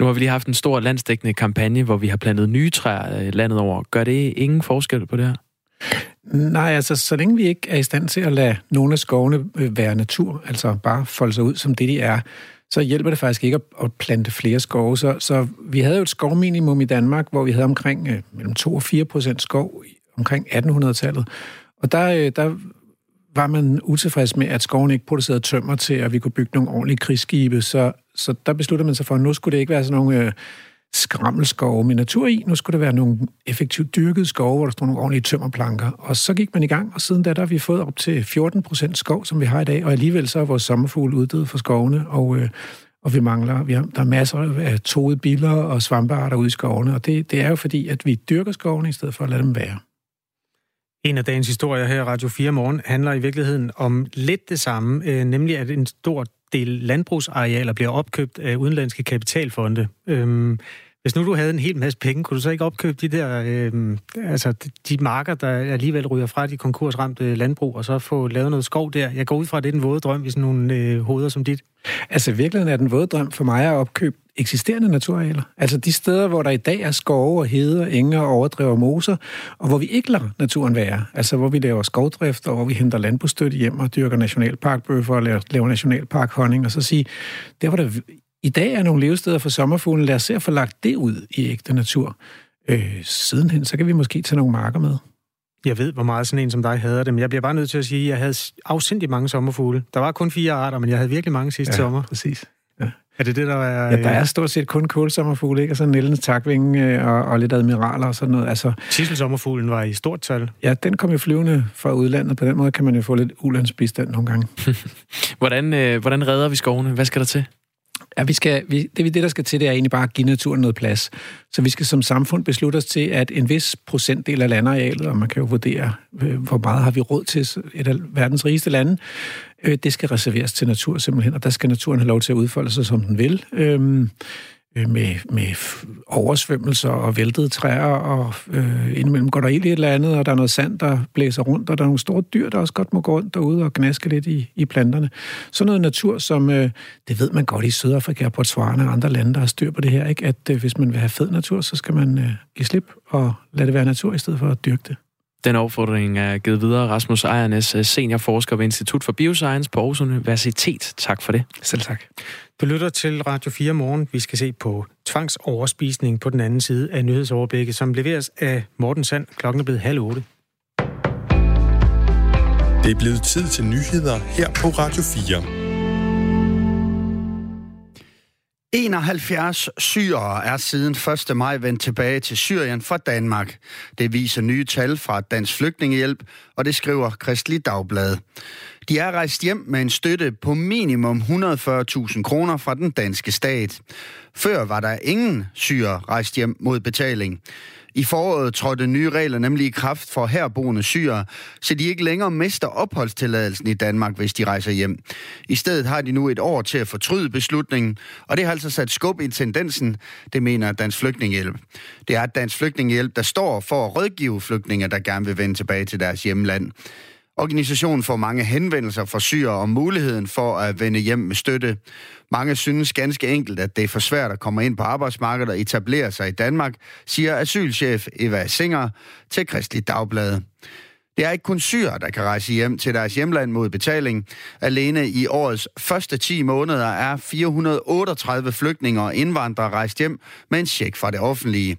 Speaker 2: Nu har vi lige haft en stor landsdækkende kampagne, hvor vi har plantet nye træer øh, landet over. Gør det ingen forskel på det her?
Speaker 10: Nej, altså så længe vi ikke er i stand til at lade nogle af skovene øh, være natur, altså bare folde sig ud som det, de er, så hjælper det faktisk ikke at, plante flere skove. Så, så vi havde jo et skovminimum i Danmark, hvor vi havde omkring øh, mellem 2 og 4 procent skov omkring 1800-tallet. Og der, øh, der var man utilfreds med, at skoven ikke producerede tømmer til, at vi kunne bygge nogle ordentlige krigsskibe. Så, så der besluttede man sig for, at nu skulle det ikke være sådan nogle... Øh, skrammelskove med natur i. Nu skulle det være nogle effektivt dyrkede skove, hvor der stod nogle ordentlige tømmerplanker. Og så gik man i gang, og siden da der har vi fået op til 14 procent skov, som vi har i dag, og alligevel så er vores sommerfugle uddød for skovene, og, øh, og vi mangler, vi har, der er masser af toede biller og svampearter ude i skovene, og det, det er jo fordi, at vi dyrker skovene i stedet for at lade dem være.
Speaker 3: En af dagens historier her i Radio 4 Morgen handler i virkeligheden om lidt det samme, øh, nemlig at en stor del landbrugsarealer bliver opkøbt af udenlandske kapitalfonde. Øhm, hvis nu du havde en hel masse penge, kunne du så ikke opkøbe de der, øh, altså de marker, der alligevel ryger fra de konkursramte landbrug, og så få lavet noget skov der? Jeg går ud fra, at det er den våde drøm i sådan nogle øh, hoveder som dit.
Speaker 10: Altså virkelig er den våde drøm for mig at opkøbe eksisterende naturarealer. Altså de steder, hvor der i dag er skove og heder, enger, overdrev og moser, og hvor vi ikke lader naturen være. Altså hvor vi laver skovdrift, og hvor vi henter landbrugsstøtte hjem og dyrker nationalparkbøffer og laver, laver nationalparkhonning, og så sige, der hvor der i dag er nogle levesteder for sommerfuglen, lad os se at få lagt det ud i ægte natur. Øh, sidenhen, så kan vi måske tage nogle marker med.
Speaker 3: Jeg ved, hvor meget sådan en som dig hader dem. Jeg bliver bare nødt til at sige, at jeg havde afsindig mange sommerfugle. Der var kun fire arter, men jeg havde virkelig mange sidste
Speaker 10: ja,
Speaker 3: sommer.
Speaker 10: præcis.
Speaker 3: Ja. Er det det, der er...
Speaker 10: Ja, der er stort set kun kålsommerfugle, ikke? Og så nældens takvinge øh, og, og lidt admiraler og sådan noget. Altså,
Speaker 3: Tisselsommerfuglen var i stort tal.
Speaker 10: Ja, den kom jo flyvende fra udlandet. På den måde kan man jo få lidt ulandsbistand nogle gange.
Speaker 2: hvordan, øh, hvordan redder vi skovene? Hvad skal der til?
Speaker 10: Ja, vi skal, vi, det, det, der skal til, det er egentlig bare at give naturen noget plads. Så vi skal som samfund beslutte os til, at en vis procentdel af landarealet, og man kan jo vurdere, øh, hvor meget har vi råd til et af verdens rigeste lande, øh, det skal reserveres til natur simpelthen, og der skal naturen have lov til at udfolde sig, som den vil. Øh, øh, med, med oversvømmelser og væltede træer, og øh, indimellem går der ild i et eller andet, og der er noget sand, der blæser rundt, og der er nogle store dyr, der også godt må gå rundt derude og gnaske lidt i, i planterne. Sådan noget natur, som øh, det ved man godt i Sydafrika, Botswana og andre lande, der har styr på det her, ikke? at øh, hvis man vil have fed natur, så skal man øh, give slip og lade det være natur i stedet for at dyrke det.
Speaker 2: Den opfordring er givet videre Rasmus Ejernes, seniorforsker ved Institut for Bioscience på Aarhus Universitet. Tak for det.
Speaker 10: Selv tak.
Speaker 3: Du lytter til Radio 4 morgen. Vi skal se på tvangsoverspisning på den anden side af nyhedsoverblikket, som leveres af Morten Sand. Klokken er blevet halv otte.
Speaker 11: Det er blevet tid til nyheder her på Radio 4.
Speaker 1: 71 syrere er siden 1. maj vendt tilbage til Syrien fra Danmark. Det viser nye tal fra Dansk Flygtningehjælp, og det skriver Kristelig Dagblad. De er rejst hjem med en støtte på minimum 140.000 kroner fra den danske stat. Før var der ingen syre rejst hjem mod betaling. I foråret trådte nye regler nemlig i kraft for herboende syre, så de ikke længere mister opholdstilladelsen i Danmark, hvis de rejser hjem. I stedet har de nu et år til at fortryde beslutningen, og det har altså sat skub i tendensen, det mener Dansk Flygtningehjælp. Det er Dansk Flygtningehjælp, der står for at rådgive flygtninge, der gerne vil vende tilbage til deres hjemland. Organisationen får mange henvendelser fra syre om muligheden for at vende hjem med støtte. Mange synes ganske enkelt, at det er for svært at komme ind på arbejdsmarkedet og etablere sig i Danmark, siger asylchef Eva Singer til Kristelig Dagblad. Det er ikke kun syre, der kan rejse hjem til deres hjemland mod betaling. Alene i årets første 10 måneder er 438 flygtninge og indvandrere rejst hjem med en tjek fra det offentlige.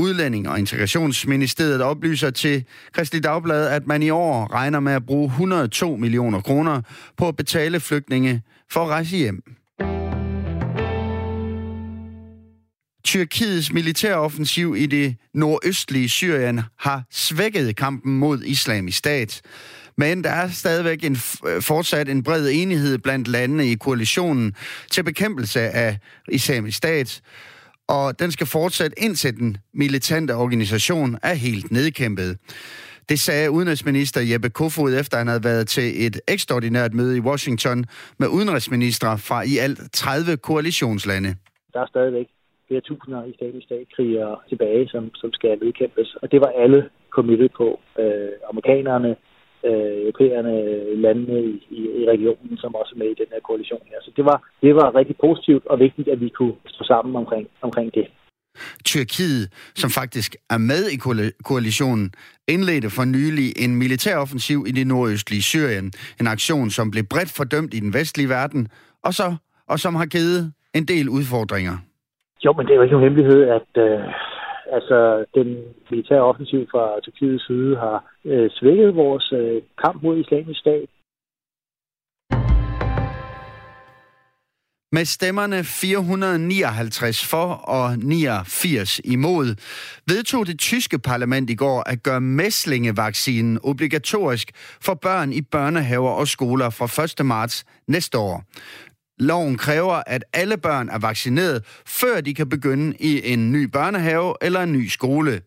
Speaker 1: Udlænding- og Integrationsministeriet oplyser til Kristelig Dagblad, at man i år regner med at bruge 102 millioner kroner på at betale flygtninge for at rejse hjem. Tyrkiets militæroffensiv i det nordøstlige Syrien har svækket kampen mod islamisk stat. Men der er stadigvæk en, fortsat en bred enighed blandt landene i koalitionen til bekæmpelse af islamisk stat, og den skal fortsætte indtil den militante organisation er helt nedkæmpet. Det sagde udenrigsminister Jeppe Kofod, efter han havde været til et ekstraordinært møde i Washington med udenrigsministre fra i alt 30 koalitionslande.
Speaker 12: Der er stadigvæk flere tusinder islamisk statkrigere tilbage, som, som skal nedkæmpes. Og det var alle committed på. Øh, amerikanerne, øh, europæerne, landene i, i, i regionen, som også er med i den her koalition her. Så det var, det var rigtig positivt og vigtigt, at vi kunne stå sammen omkring, omkring det.
Speaker 1: Tyrkiet, som faktisk er med i koalitionen, indledte for nylig en militæroffensiv i det nordøstlige Syrien. En aktion, som blev bredt fordømt i den vestlige verden, og, så, og som har givet en del udfordringer.
Speaker 12: Jo, men det er jo ikke nogen hemmelighed, at øh, altså, den militære offensiv fra Tyrkiets side har øh, svækket vores øh, kamp mod islamisk stat.
Speaker 1: Med stemmerne 459 for og 89 imod, vedtog det tyske parlament i går at gøre mæslingevaccinen obligatorisk for børn i børnehaver og skoler fra 1. marts næste år. Loven kræver, at alle børn er vaccineret, før de kan begynde i en ny børnehave eller en ny skole.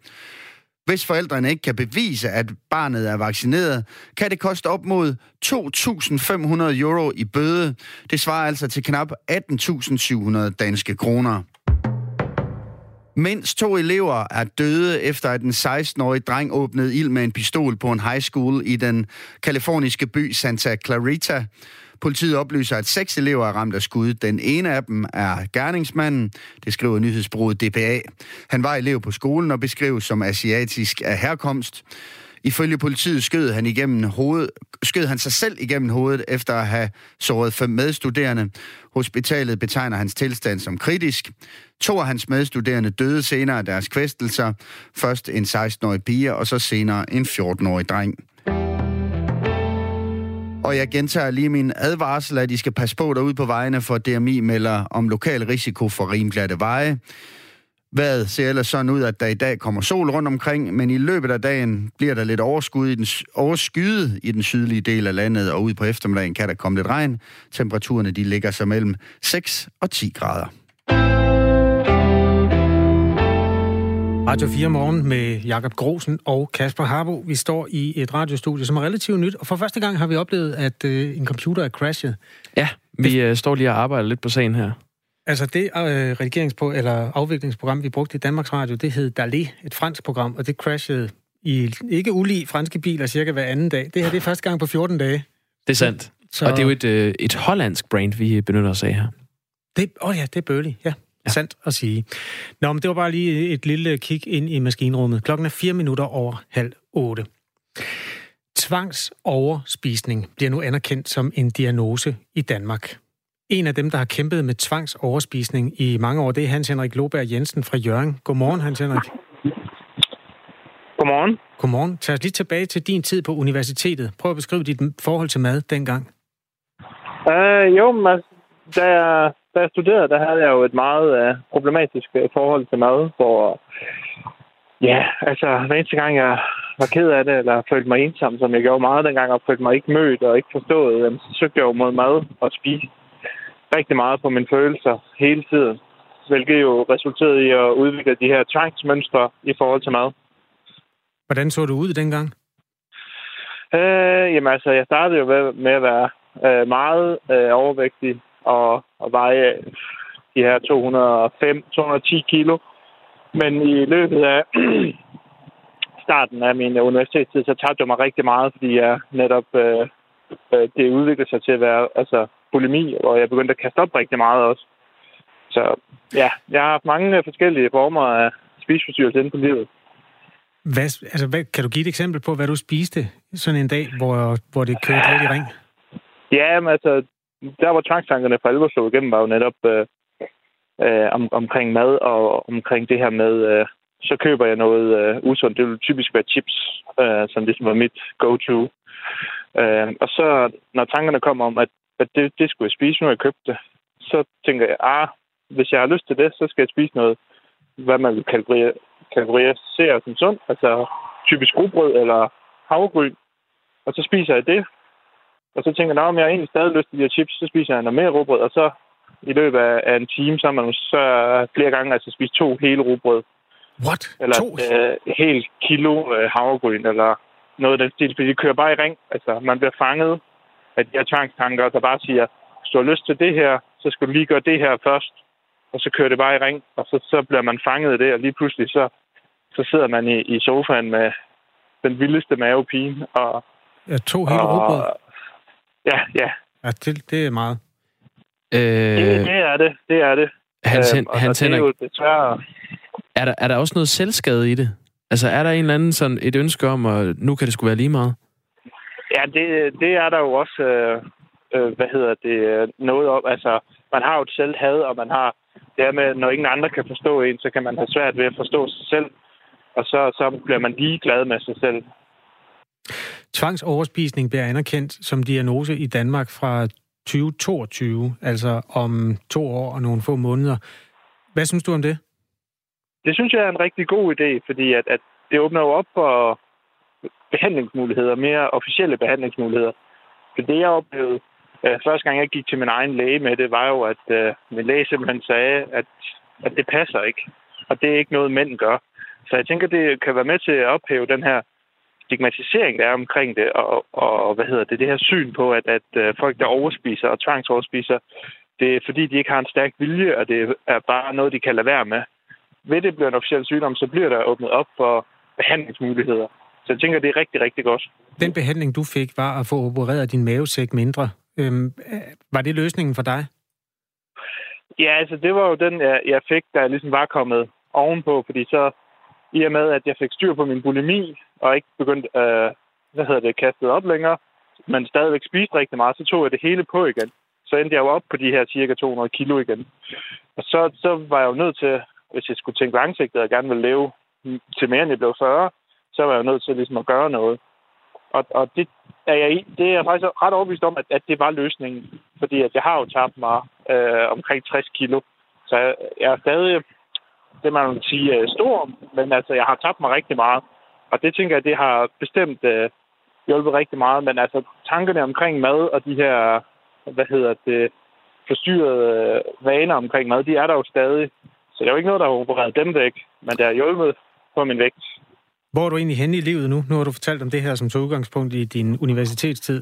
Speaker 1: Hvis forældrene ikke kan bevise, at barnet er vaccineret, kan det koste op mod 2.500 euro i bøde. Det svarer altså til knap 18.700 danske kroner. Mindst to elever er døde efter, at en 16-årig dreng åbnede ild med en pistol på en high school i den kaliforniske by Santa Clarita. Politiet oplyser, at seks elever er ramt af skud. Den ene af dem er gerningsmanden. Det skriver nyhedsbruget DPA. Han var elev på skolen og beskrives som asiatisk af herkomst. Ifølge politiet skød han, igennem hovedet, skød han sig selv igennem hovedet efter at have såret fem medstuderende. Hospitalet betegner hans tilstand som kritisk. To af hans medstuderende døde senere af deres kvæstelser. Først en 16-årig pige, og så senere en 14-årig dreng. Og jeg gentager lige min advarsel, at I skal passe på derude på vejene, for DMI melder om lokal risiko for rimglatte veje. Hvad ser ellers sådan ud, at der i dag kommer sol rundt omkring, men i løbet af dagen bliver der lidt overskud i den, overskyet i den sydlige del af landet, og ud på eftermiddagen kan der komme lidt regn. Temperaturerne de ligger så mellem 6 og 10 grader.
Speaker 3: Radio 4 morgen med Jakob Grosen og Kasper Harbo. Vi står i et radiostudie, som er relativt nyt, og for første gang har vi oplevet, at øh, en computer er crashet.
Speaker 2: Ja, vi øh, står lige og arbejder lidt på sagen her.
Speaker 3: Altså det øh, redigeringspro- eller afviklingsprogram, vi brugte i Danmarks Radio, det hed Dalé, et fransk program, og det crashede i ikke ulige franske biler cirka hver anden dag. Det her det er første gang på 14 dage.
Speaker 2: Det er sandt.
Speaker 3: Så...
Speaker 2: Og det er jo et, øh, et hollandsk brand, vi benytter os af her.
Speaker 3: Det, åh oh ja, det er Burley, ja. Ja. Sandt at sige. Nå, men det var bare lige et lille kig ind i maskinrummet. Klokken er fire minutter over halv otte. Tvangsoverspisning bliver nu anerkendt som en diagnose i Danmark. En af dem, der har kæmpet med tvangsoverspisning i mange år, det er Hans Henrik Loberg Jensen fra Jørgen. Godmorgen, Hans Henrik.
Speaker 13: Godmorgen.
Speaker 3: Godmorgen. Tag os lige tilbage til din tid på universitetet. Prøv at beskrive dit forhold til mad dengang.
Speaker 13: Uh, jo, men altså, da jeg, da jeg studerede, der havde jeg jo et meget uh, problematisk øh, forhold til mad, hvor ja, altså hver eneste gang jeg var ked af det, eller følte mig ensom, som jeg gjorde meget dengang, og følte mig ikke mødt og ikke forstået, jamen, så søgte jeg jo mod mad og spise rigtig meget på mine følelser hele tiden, hvilket jo resulterede i at udvikle de her tvangsmønstre i forhold til mad.
Speaker 3: Hvordan så du ud dengang?
Speaker 13: Øh, jamen altså, jeg startede jo med, med at være øh, meget øh, overvægtig og, og veje de her 205-210 kilo. Men i løbet af starten af min universitetstid, så tabte jeg mig rigtig meget, fordi jeg netop øh, øh, det udviklede sig til at være altså, bulimi, og jeg begyndte at kaste op rigtig meget også. Så ja, jeg har haft mange forskellige former af spiseforstyrrelser inden på livet.
Speaker 3: Hvad, altså, hvad, kan du give et eksempel på, hvad du spiste sådan en dag, hvor, hvor det kørte lidt i ring?
Speaker 13: Ja, men altså, der hvor tvangstankerne for alvor slog igennem, var jo netop øh, øh, om, omkring mad og omkring det her med, øh, så køber jeg noget øh, usundt. Det vil typisk være chips, øh, som ligesom var mit go-to. Øh, og så, når tankerne kommer om, at, at det, det skulle jeg spise, nu jeg købte det, så tænker jeg, ah, hvis jeg har lyst til det, så skal jeg spise noget, hvad man vil kategorisere som sundt, altså typisk rugbrød eller havregryn. Og så spiser jeg det, og så tænker jeg, om jeg har egentlig stadig lyst til de her chips, så spiser jeg noget mere rugbrød, og så i løbet af, en time, så har man så flere gange altså spist to hele rugbrød.
Speaker 3: What?
Speaker 13: Eller
Speaker 3: to?
Speaker 13: øh, helt kilo øh, havregryn, eller noget af den stil, fordi de kører bare i ring. Altså, man bliver fanget af de her tvangstanker, der bare siger, hvis du har lyst til det her, så skal du lige gøre det her først. Og så kører det bare i ring, og så, så bliver man fanget af det, og lige pludselig så, så sidder man i, i sofaen med den vildeste mavepine. Og,
Speaker 3: Ja, to hele rugbrød.
Speaker 13: Ja, ja.
Speaker 3: Ja, det, det er meget.
Speaker 2: Øh,
Speaker 13: Det, det er det, det er det.
Speaker 2: Hans,
Speaker 13: Øhm,
Speaker 2: Hen-
Speaker 13: og,
Speaker 2: Hans
Speaker 13: og det er jo desværre...
Speaker 2: er der, er der også noget selvskade i det? Altså, er der en eller anden sådan et ønske om, at nu kan det skulle være lige meget?
Speaker 13: Ja, det, det er der jo også, øh, øh, hvad hedder det, øh, noget om. Altså, man har jo et selvhad, og man har det her med, når ingen andre kan forstå en, så kan man have svært ved at forstå sig selv. Og så, så bliver man ligeglad med sig selv.
Speaker 3: Tvangsoverspisning bliver anerkendt som diagnose i Danmark fra 2022, altså om to år og nogle få måneder. Hvad synes du om det?
Speaker 13: Det synes jeg er en rigtig god idé, fordi at, at det åbner jo op for behandlingsmuligheder, mere officielle behandlingsmuligheder. For det, jeg oplevede øh, første gang, jeg gik til min egen læge med det, var jo, at øh, min læge simpelthen sagde, at, at det passer ikke. Og det er ikke noget, mænd gør. Så jeg tænker, det kan være med til at ophæve den her stigmatisering, der er omkring det, og, og hvad hedder det, det her syn på, at, at øh, folk, der overspiser og tvangsoverspiser, det er fordi, de ikke har en stærk vilje, og det er bare noget, de kan lade være med. Ved det bliver en officiel sygdom, så bliver der åbnet op for behandlingsmuligheder. Så jeg tænker, det er rigtig, rigtig godt.
Speaker 3: Den behandling, du fik, var at få opereret din mavesæk mindre. Øhm, øh, var det løsningen for dig?
Speaker 13: Ja, altså det var jo den, jeg, jeg fik, jeg ligesom var kommet ovenpå, fordi så i og med, at jeg fik styr på min bulimi, og ikke begyndt, øh, hvad hedder det, kaste op længere, men stadigvæk spiste rigtig meget, så tog jeg det hele på igen. Så endte jeg jo op på de her cirka 200 kilo igen. Og så, så var jeg jo nødt til, hvis jeg skulle tænke langsigtet og gerne ville leve til mere end jeg blev 40, så var jeg jo nødt til ligesom at gøre noget. Og, og det, er jeg, i- det er jeg faktisk ret overbevist om, at, at det var løsningen. Fordi at jeg har jo tabt mig øh, omkring 60 kilo. Så jeg, jeg er stadig, det man vil sige, øh, stor, men altså, jeg har tabt mig rigtig meget. Og det tænker jeg, det har bestemt øh, hjulpet rigtig meget. Men altså, tankerne omkring mad og de her, hvad hedder det, forstyrrede øh, vaner omkring mad, de er der jo stadig. Så det er jo ikke noget, der har opereret dem væk, men det har hjulpet på min vægt.
Speaker 3: Hvor er du egentlig henne i livet nu? Nu har du fortalt om det her som tog udgangspunkt i din universitetstid.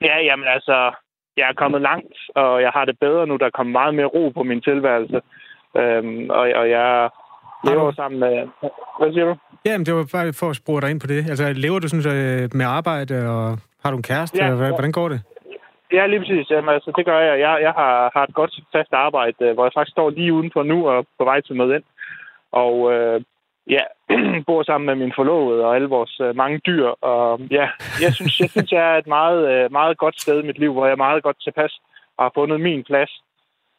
Speaker 13: Ja, jamen altså, jeg er kommet langt, og jeg har det bedre nu. Der er kommet meget mere ro på min tilværelse. Øhm, og, og jeg lever sammen med... Hvad siger du?
Speaker 3: Jamen, det var bare for at spore dig ind på det. Altså, lever du sådan øh, med arbejde, og har du en kæreste?
Speaker 13: Ja,
Speaker 3: ja. Hvordan går det?
Speaker 13: Ja, lige præcis. Jamen, altså, det gør jeg. Jeg, jeg har, har et godt fast arbejde, øh, hvor jeg faktisk står lige udenfor nu og på vej til møde ind. Og øh, ja, bor sammen med min forlovede og alle vores øh, mange dyr. Og ja, jeg synes, jeg synes, jeg er et meget, øh, meget godt sted i mit liv, hvor jeg er meget godt tilpas og har fundet min plads.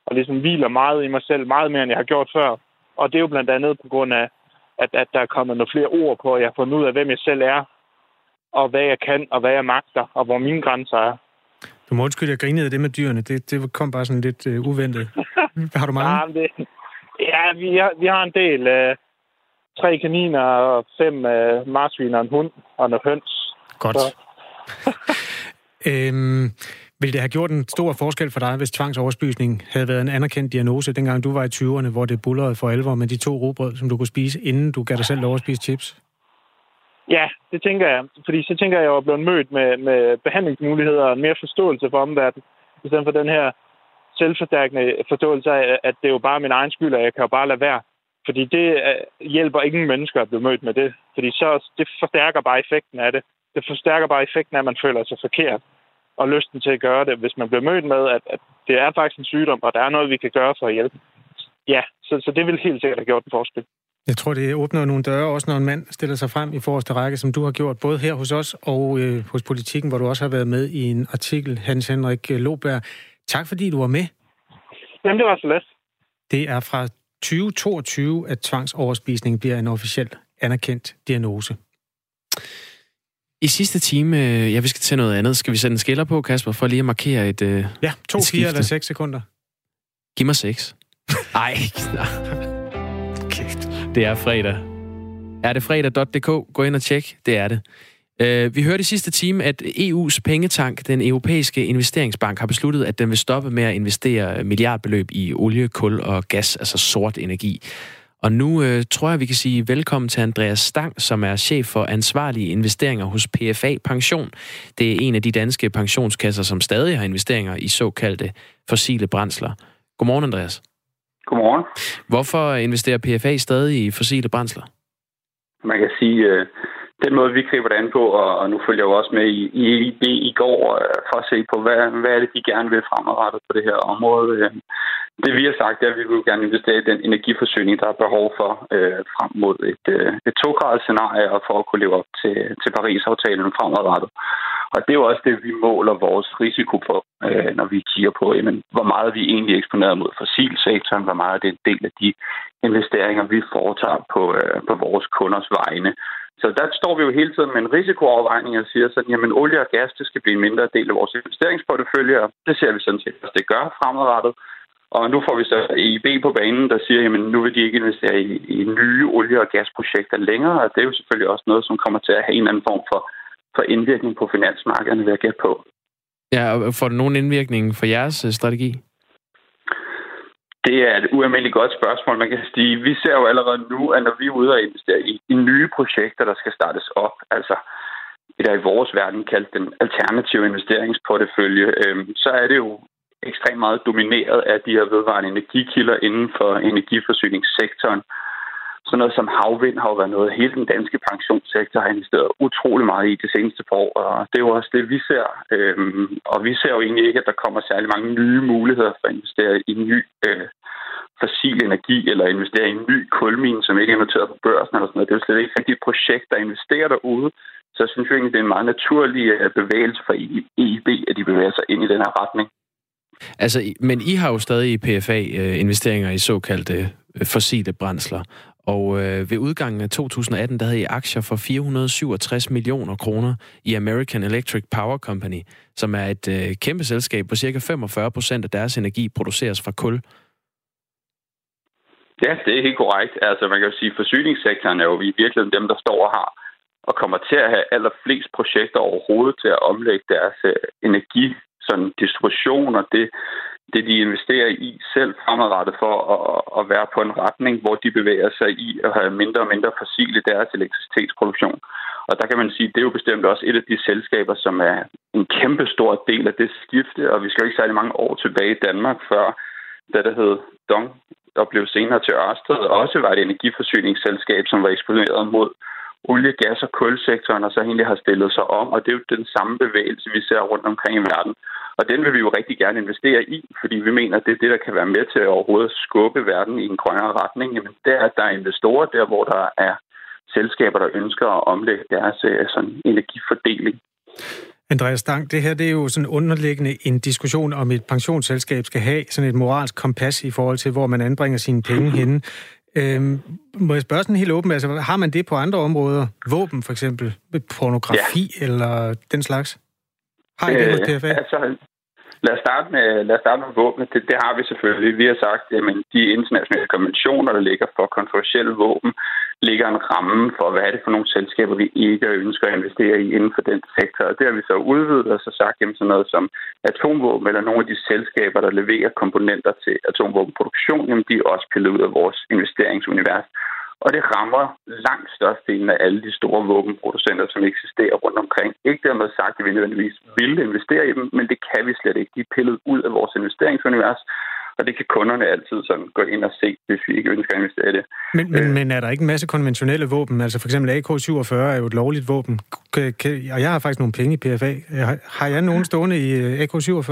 Speaker 13: Og ligesom hviler meget i mig selv, meget mere, end jeg har gjort før. Og det er jo blandt andet på grund af, at, at der er kommet nogle flere ord på, at jeg har fundet ud af, hvem jeg selv er, og hvad jeg kan, og hvad jeg magter, og hvor mine grænser er.
Speaker 3: Du må undskylde, jeg grinede af det med dyrene. Det, det kom bare sådan lidt øh, uventet. Har du mange?
Speaker 13: Ja, det, ja vi, har, vi har en del. Øh, tre kaniner, og fem øh, marsvin og en hund, og noget høns.
Speaker 3: Godt. Øhm, ville det have gjort en stor forskel for dig, hvis tvangsoverspisning havde været en anerkendt diagnose, dengang du var i 20'erne, hvor det bullerede for alvor med de to robrød, som du kunne spise, inden du gav dig selv lov at spise chips?
Speaker 13: ja, det tænker jeg. Fordi så tænker jeg, at jeg var blevet mødt med, med behandlingsmuligheder og mere forståelse for omverdenen, i stedet for den her selvforstærkende forståelse af, at det er jo bare min egen skyld, og jeg kan jo bare lade være. Fordi det øh, hjælper ingen mennesker at blive mødt med det. Fordi så det forstærker bare effekten af det. Det forstærker bare effekten af, at man føler sig forkert og lysten til at gøre det, hvis man bliver mødt med, at, at det er faktisk en sygdom, og der er noget, vi kan gøre for at hjælpe. Ja, så, så det vil helt sikkert have gjort en forskel.
Speaker 3: Jeg tror, det åbner nogle døre, også når en mand stiller sig frem i forreste række, som du har gjort, både her hos os og øh, hos Politikken, hvor du også har været med i en artikel, Hans Henrik Loberg. Tak fordi du var med.
Speaker 13: Jamen, det var så let.
Speaker 3: Det er fra 2022, at tvangsoverspisning bliver en officielt anerkendt diagnose.
Speaker 2: I sidste time, øh, ja, vi skal til noget andet. Skal vi sætte en skiller på, Kasper, for lige at markere et øh,
Speaker 3: Ja, to,
Speaker 2: et
Speaker 3: fire
Speaker 2: skifte?
Speaker 3: eller seks sekunder.
Speaker 2: Giv mig seks. Ej,
Speaker 3: Kæft.
Speaker 2: det er fredag. Er det fredag.dk? Gå ind og tjek. Det er det. Øh, vi hørte i sidste time, at EU's pengetank, den europæiske investeringsbank, har besluttet, at den vil stoppe med at investere milliardbeløb i olie, kul og gas, altså sort energi. Og nu øh, tror jeg, vi kan sige velkommen til Andreas Stang, som er chef for ansvarlige investeringer hos PFA Pension. Det er en af de danske pensionskasser, som stadig har investeringer i såkaldte fossile brændsler. Godmorgen, Andreas.
Speaker 14: Godmorgen.
Speaker 2: Hvorfor investerer PFA stadig i fossile brændsler?
Speaker 14: Man kan sige, øh, den måde, vi griber det an på, og, nu følger jeg jo også med i, i EIB i går, øh, for at se på, hvad, hvad er det, de gerne vil fremadrettet på det her område. Øh, det vi har sagt, er, at vi vil gerne investere i den energiforsyning, der er behov for øh, frem mod et, øh, et to-graders scenarie, og for at kunne leve op til, til Paris-aftalen fremadrettet. Og det er jo også det, vi måler vores risiko på, øh, når vi kigger på, jamen, hvor meget vi egentlig er eksponeret mod fossilsektoren, hvor meget det er en del af de investeringer, vi foretager på, øh, på vores kunders vegne. Så der står vi jo hele tiden med en risikoafvejning og siger sådan, jamen olie og gas, det skal blive en mindre del af vores investeringsportefølje, og det ser vi sådan set, at det gør fremadrettet. Og nu får vi så EIB på banen, der siger, jamen nu vil de ikke investere i, i nye olie- og gasprojekter længere, og det er jo selvfølgelig også noget, som kommer til at have en eller anden form for, for indvirkning på finansmarkederne, vil jeg gætte på.
Speaker 2: Ja, og får det nogen indvirkning for jeres øh, strategi?
Speaker 14: Det er et ualmindeligt godt spørgsmål. Man kan sige, vi ser jo allerede nu, at når vi er ude og investere i, i nye projekter, der skal startes op, altså det der i vores verden kaldt den alternative investeringsportefølje, øhm, så er det jo ekstremt meget domineret af de her vedvarende energikilder inden for energiforsyningssektoren. Sådan noget som havvind har jo været noget, hele den danske pensionssektor har investeret utrolig meget i det seneste par år, og det er jo også det, vi ser. Øhm, og vi ser jo egentlig ikke, at der kommer særlig mange nye muligheder for at investere i ny øh, fossil energi, eller investere i en ny kulmine, som ikke er noteret på børsen eller sådan noget. Det er jo slet ikke rigtig et projekt, der investerer derude. Så jeg synes jo egentlig, det er en meget naturlig øh, bevægelse for EIB, at de bevæger sig ind i den her retning.
Speaker 2: Altså, men I har jo stadig i PFA øh, investeringer i såkaldte øh, fossile brændsler. Og øh, ved udgangen af 2018, der havde I aktier for 467 millioner kroner i American Electric Power Company, som er et øh, kæmpe selskab, hvor cirka 45 procent af deres energi produceres fra kul.
Speaker 14: Ja, det er helt korrekt. Altså, man kan jo sige, at forsyningssektoren er jo i virkeligheden dem, der står og har og kommer til at have allerflest projekter overhovedet til at omlægge deres øh, energi, sådan distribution og det, det, de investerer i selv fremadrettet for at, at være på en retning, hvor de bevæger sig i at have mindre og mindre fossil i deres elektricitetsproduktion. Og der kan man sige, at det er jo bestemt også et af de selskaber, som er en kæmpe stor del af det skifte, og vi skal jo ikke særlig mange år tilbage i Danmark, før da det hed Dong, og blev senere til Ørsted, også var et energiforsyningsselskab, som var eksponeret mod olie, gas og kulsektoren, og så egentlig har stillet sig om, og det er jo den samme bevægelse, vi ser rundt omkring i verden. Og den vil vi jo rigtig gerne investere i, fordi vi mener, at det er det, der kan være med til at overhovedet skubbe verden i en grønnere retning. Jamen, det er, der er investorer der, hvor der er selskaber, der ønsker at omlægge deres øh, sådan, energifordeling.
Speaker 3: Andreas Stang, det her det er jo sådan underliggende en diskussion om et pensionsselskab skal have sådan et moralsk kompas i forhold til, hvor man anbringer sine penge henne. Øhm, må jeg spørge sådan helt åbent, altså har man det på andre områder? Våben for eksempel, pornografi ja. eller den slags? Har I det hos PFA?
Speaker 14: Øh, altså, Lad os starte med, lad os starte med våben. Det, det har vi selvfølgelig. Vi har sagt, at de internationale konventioner, der ligger for kontroversielle våben, ligger en ramme for, hvad er det for nogle selskaber, vi ikke ønsker at investere i inden for den sektor. Og det har vi så udvidet og så sagt, at sådan noget som atomvåben eller nogle af de selskaber, der leverer komponenter til atomvåbenproduktion, jamen de er også pillet ud af vores investeringsunivers. Og det rammer langt størstedelen af alle de store våbenproducenter, som eksisterer rundt omkring. Ikke dermed sagt, at vi nødvendigvis vil investere i dem, men det kan vi slet ikke. De er pillet ud af vores investeringsunivers, og det kan kunderne altid sådan gå ind og se, hvis vi ikke ønsker at investere i det.
Speaker 3: Men, men, øh. men er der ikke en masse konventionelle våben? Altså for eksempel AK-47 er jo et lovligt våben. Og jeg har faktisk nogle penge i PFA. Har jeg nogen stående i øh, AK-47?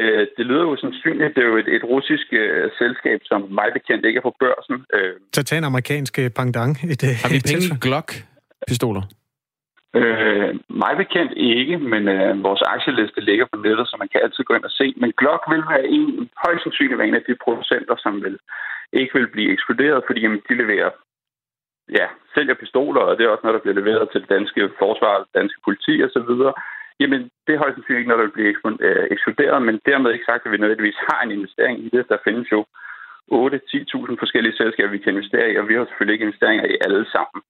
Speaker 14: Øh, det lyder jo sandsynligt. Det er jo et, et russisk uh, selskab, som mig bekendt ikke er på børsen.
Speaker 3: Uh, Så tag en amerikansk pangdang.
Speaker 2: Et, Har vi penge Glock-pistoler?
Speaker 14: Øh, mig bekendt ikke, men øh, vores aktieliste ligger på nettet, så man kan altid gå ind og se. Men Glock vil være en, højst sandsynligt være en af de producenter, som vil, ikke vil blive ekskluderet, fordi jamen, de leverer, ja, sælger pistoler, og det er også noget, der bliver leveret til det danske forsvar, det danske politi osv. Jamen, det er højst sandsynligt ikke noget, der vil blive øh, ekskluderet, men dermed ikke sagt, at vi nødvendigvis har en investering i det. Der findes jo 8-10.000 forskellige selskaber, vi kan investere i, og vi har selvfølgelig ikke investeringer i alle sammen.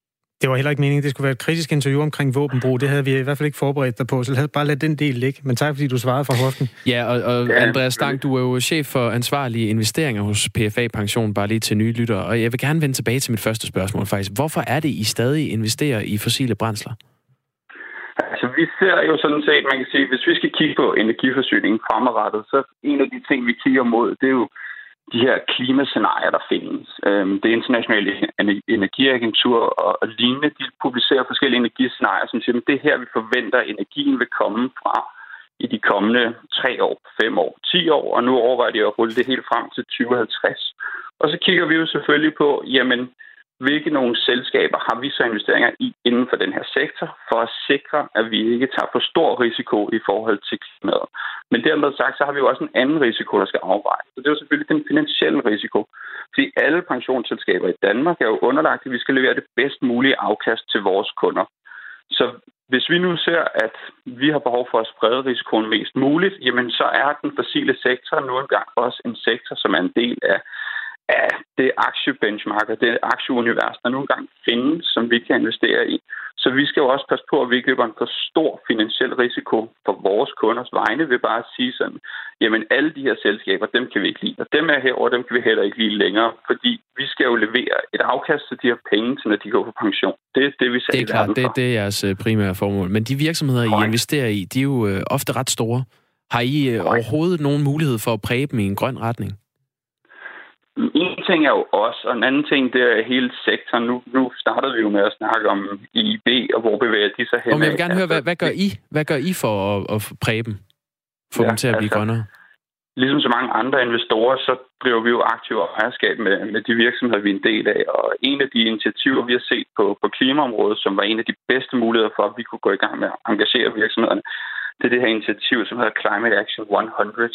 Speaker 3: Det var heller ikke meningen, det skulle være et kritisk interview omkring våbenbrug. Det havde vi i hvert fald ikke forberedt dig på, så havde bare lade den del ligge. Men tak, fordi du svarede fra hoften.
Speaker 2: Ja, og, og Andreas Stang, du er jo chef for ansvarlige investeringer hos PFA Pension, bare lige til nye lyttere. Og jeg vil gerne vende tilbage til mit første spørgsmål faktisk. Hvorfor er det, I stadig investerer i fossile brændsler?
Speaker 14: Altså, vi ser jo sådan set, man kan sige, hvis vi skal kigge på energiforsyningen fremadrettet, så en af de ting, vi kigger mod, det er jo de her klimascenarier, der findes. Øhm, det internationale energiagentur og lignende, de publicerer forskellige energiscenarier, som siger, at det er her, vi forventer, at energien vil komme fra i de kommende tre år, fem år, ti år, og nu overvejer de at rulle det helt frem til 2050. Og så kigger vi jo selvfølgelig på, jamen, hvilke nogle selskaber har vi så investeringer i inden for den her sektor, for at sikre, at vi ikke tager for stor risiko i forhold til klimaet. Men dermed sagt, så har vi jo også en anden risiko, der skal afvejes. Så det er jo selvfølgelig den finansielle risiko. Fordi alle pensionsselskaber i Danmark er jo underlagt, at vi skal levere det bedst mulige afkast til vores kunder. Så hvis vi nu ser, at vi har behov for at sprede risikoen mest muligt, jamen så er den fossile sektor nu engang også en sektor, som er en del af af det aktiebenchmark og det aktieunivers, der nu engang findes, som vi kan investere i. Så vi skal jo også passe på, at vi ikke løber en for stor finansiel risiko for vores kunders vegne ved bare at sige sådan, jamen alle de her selskaber, dem kan vi ikke lide, og dem er herover, dem kan vi heller ikke lide længere, fordi vi skal jo levere et afkast til de her penge, til når de går på pension. Det er det, vi
Speaker 2: ser Det er klart, det, det er jeres øh, primære formål. Men de virksomheder, I investerer i, de er jo øh, ofte ret store. Har I øh, overhovedet nogen mulighed for at præge dem i en grøn retning?
Speaker 14: En ting er jo os, og en anden ting, det er hele sektoren. Nu, nu startede vi jo med at snakke om IB, og hvor bevæger de sig hen.
Speaker 2: Og jeg vil gerne høre, hvad, hvad, gør I? Hvad gør I for at, at præge dem? Få ja, dem til at blive altså, grønnere?
Speaker 14: Ligesom så mange andre investorer, så driver vi jo aktivt ejerskab med, med de virksomheder, vi er en del af. Og en af de initiativer, vi har set på, på klimaområdet, som var en af de bedste muligheder for, at vi kunne gå i gang med at engagere virksomhederne, det er det her initiativ, som hedder Climate Action 100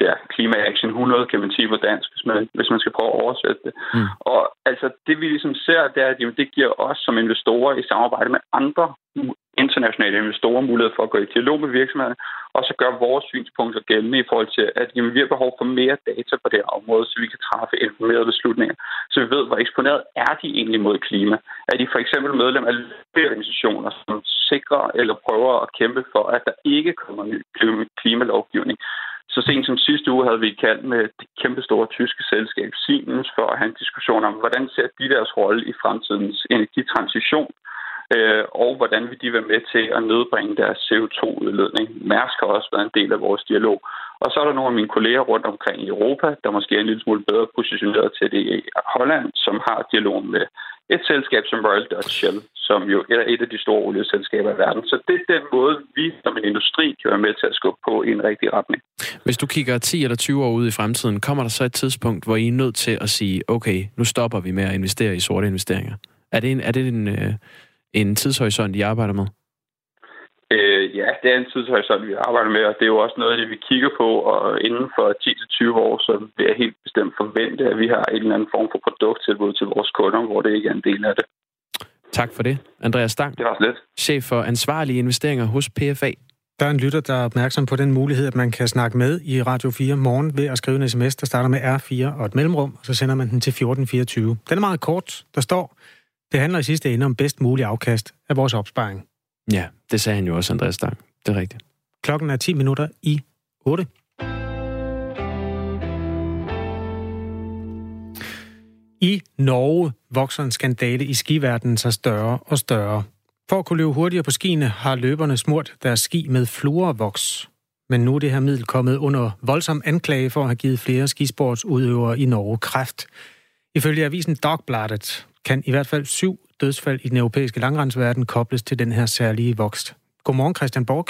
Speaker 14: ja, Klima Action 100, kan man sige på dansk, hvis man, hvis man skal prøve at oversætte det. Mm. Og altså, det vi ligesom ser, det er, at jamen, det giver os som investorer i samarbejde med andre internationale investorer mulighed for at gå i dialog med virksomhederne, og så gør vores synspunkter gældende i forhold til, at jamen, vi har behov for mere data på det her område, så vi kan træffe informerede beslutninger, så vi ved, hvor eksponeret er de egentlig mod klima. Er de for eksempel medlem af organisationer, som sikrer eller prøver at kæmpe for, at der ikke kommer ny klimalovgivning? Så sent som sidste uge havde vi kaldt med det kæmpe store tyske selskab Siemens for at have en diskussion om, hvordan ser de deres rolle i fremtidens energitransition. øh, øh, og hvordan vil de være med til at nedbringe deres CO2-udledning. Mærsk har også været en del af vores dialog. Og så er der nogle af mine kolleger rundt omkring i Europa, der måske er en lille smule bedre positioneret til det i Holland, som har dialog med et selskab som Royal Dutch Shell, som jo er et af de store olieselskaber i verden. Så det er den måde, vi som en industri kan være med til at skubbe på i en rigtig retning.
Speaker 2: Hvis du kigger 10 eller 20 år ud i fremtiden, kommer der så et tidspunkt, hvor I er nødt til at sige, okay, nu stopper vi med at investere i sorte investeringer? Er det en, er det en, øh, en tidshorisont, I arbejder med?
Speaker 14: Øh, ja, det er en tidshorisont, vi arbejder med, og det er jo også noget af det, vi kigger på, og inden for 10-20 år, så vil jeg helt bestemt forvente, at vi har en eller anden form for produkttilbud til vores kunder, hvor det ikke er en del af det.
Speaker 2: Tak for det, Andreas Stang.
Speaker 14: Det var slet.
Speaker 2: Chef for ansvarlige investeringer hos PFA.
Speaker 3: Der er en lytter, der er opmærksom på den mulighed, at man kan snakke med i Radio 4 morgen ved at skrive en sms, der starter med R4 og et mellemrum, og så sender man den til 1424. Den er meget kort. Der står, det handler i sidste ende om bedst mulig afkast af vores opsparing.
Speaker 2: Ja, det sagde han jo også, Andreas Stang. Det er rigtigt.
Speaker 3: Klokken er 10 minutter i 8. I Norge vokser en skandale i skiverdenen sig større og større. For at kunne løbe hurtigere på skiene har løberne smurt deres ski med fluorvoks. Men nu er det her middel kommet under voldsom anklage for at have givet flere skisportsudøvere i Norge kræft. Ifølge avisen Dagbladet kan i hvert fald syv dødsfald i den europæiske langrensverden kobles til den her særlige vokst. Godmorgen, Christian Borg.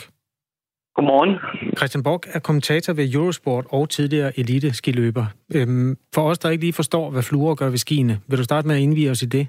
Speaker 15: Godmorgen.
Speaker 3: Christian Borg er kommentator ved Eurosport og tidligere elite skiløber. Øhm, for os, der ikke lige forstår, hvad fluor gør ved skiene, vil du starte med at indvige os i det?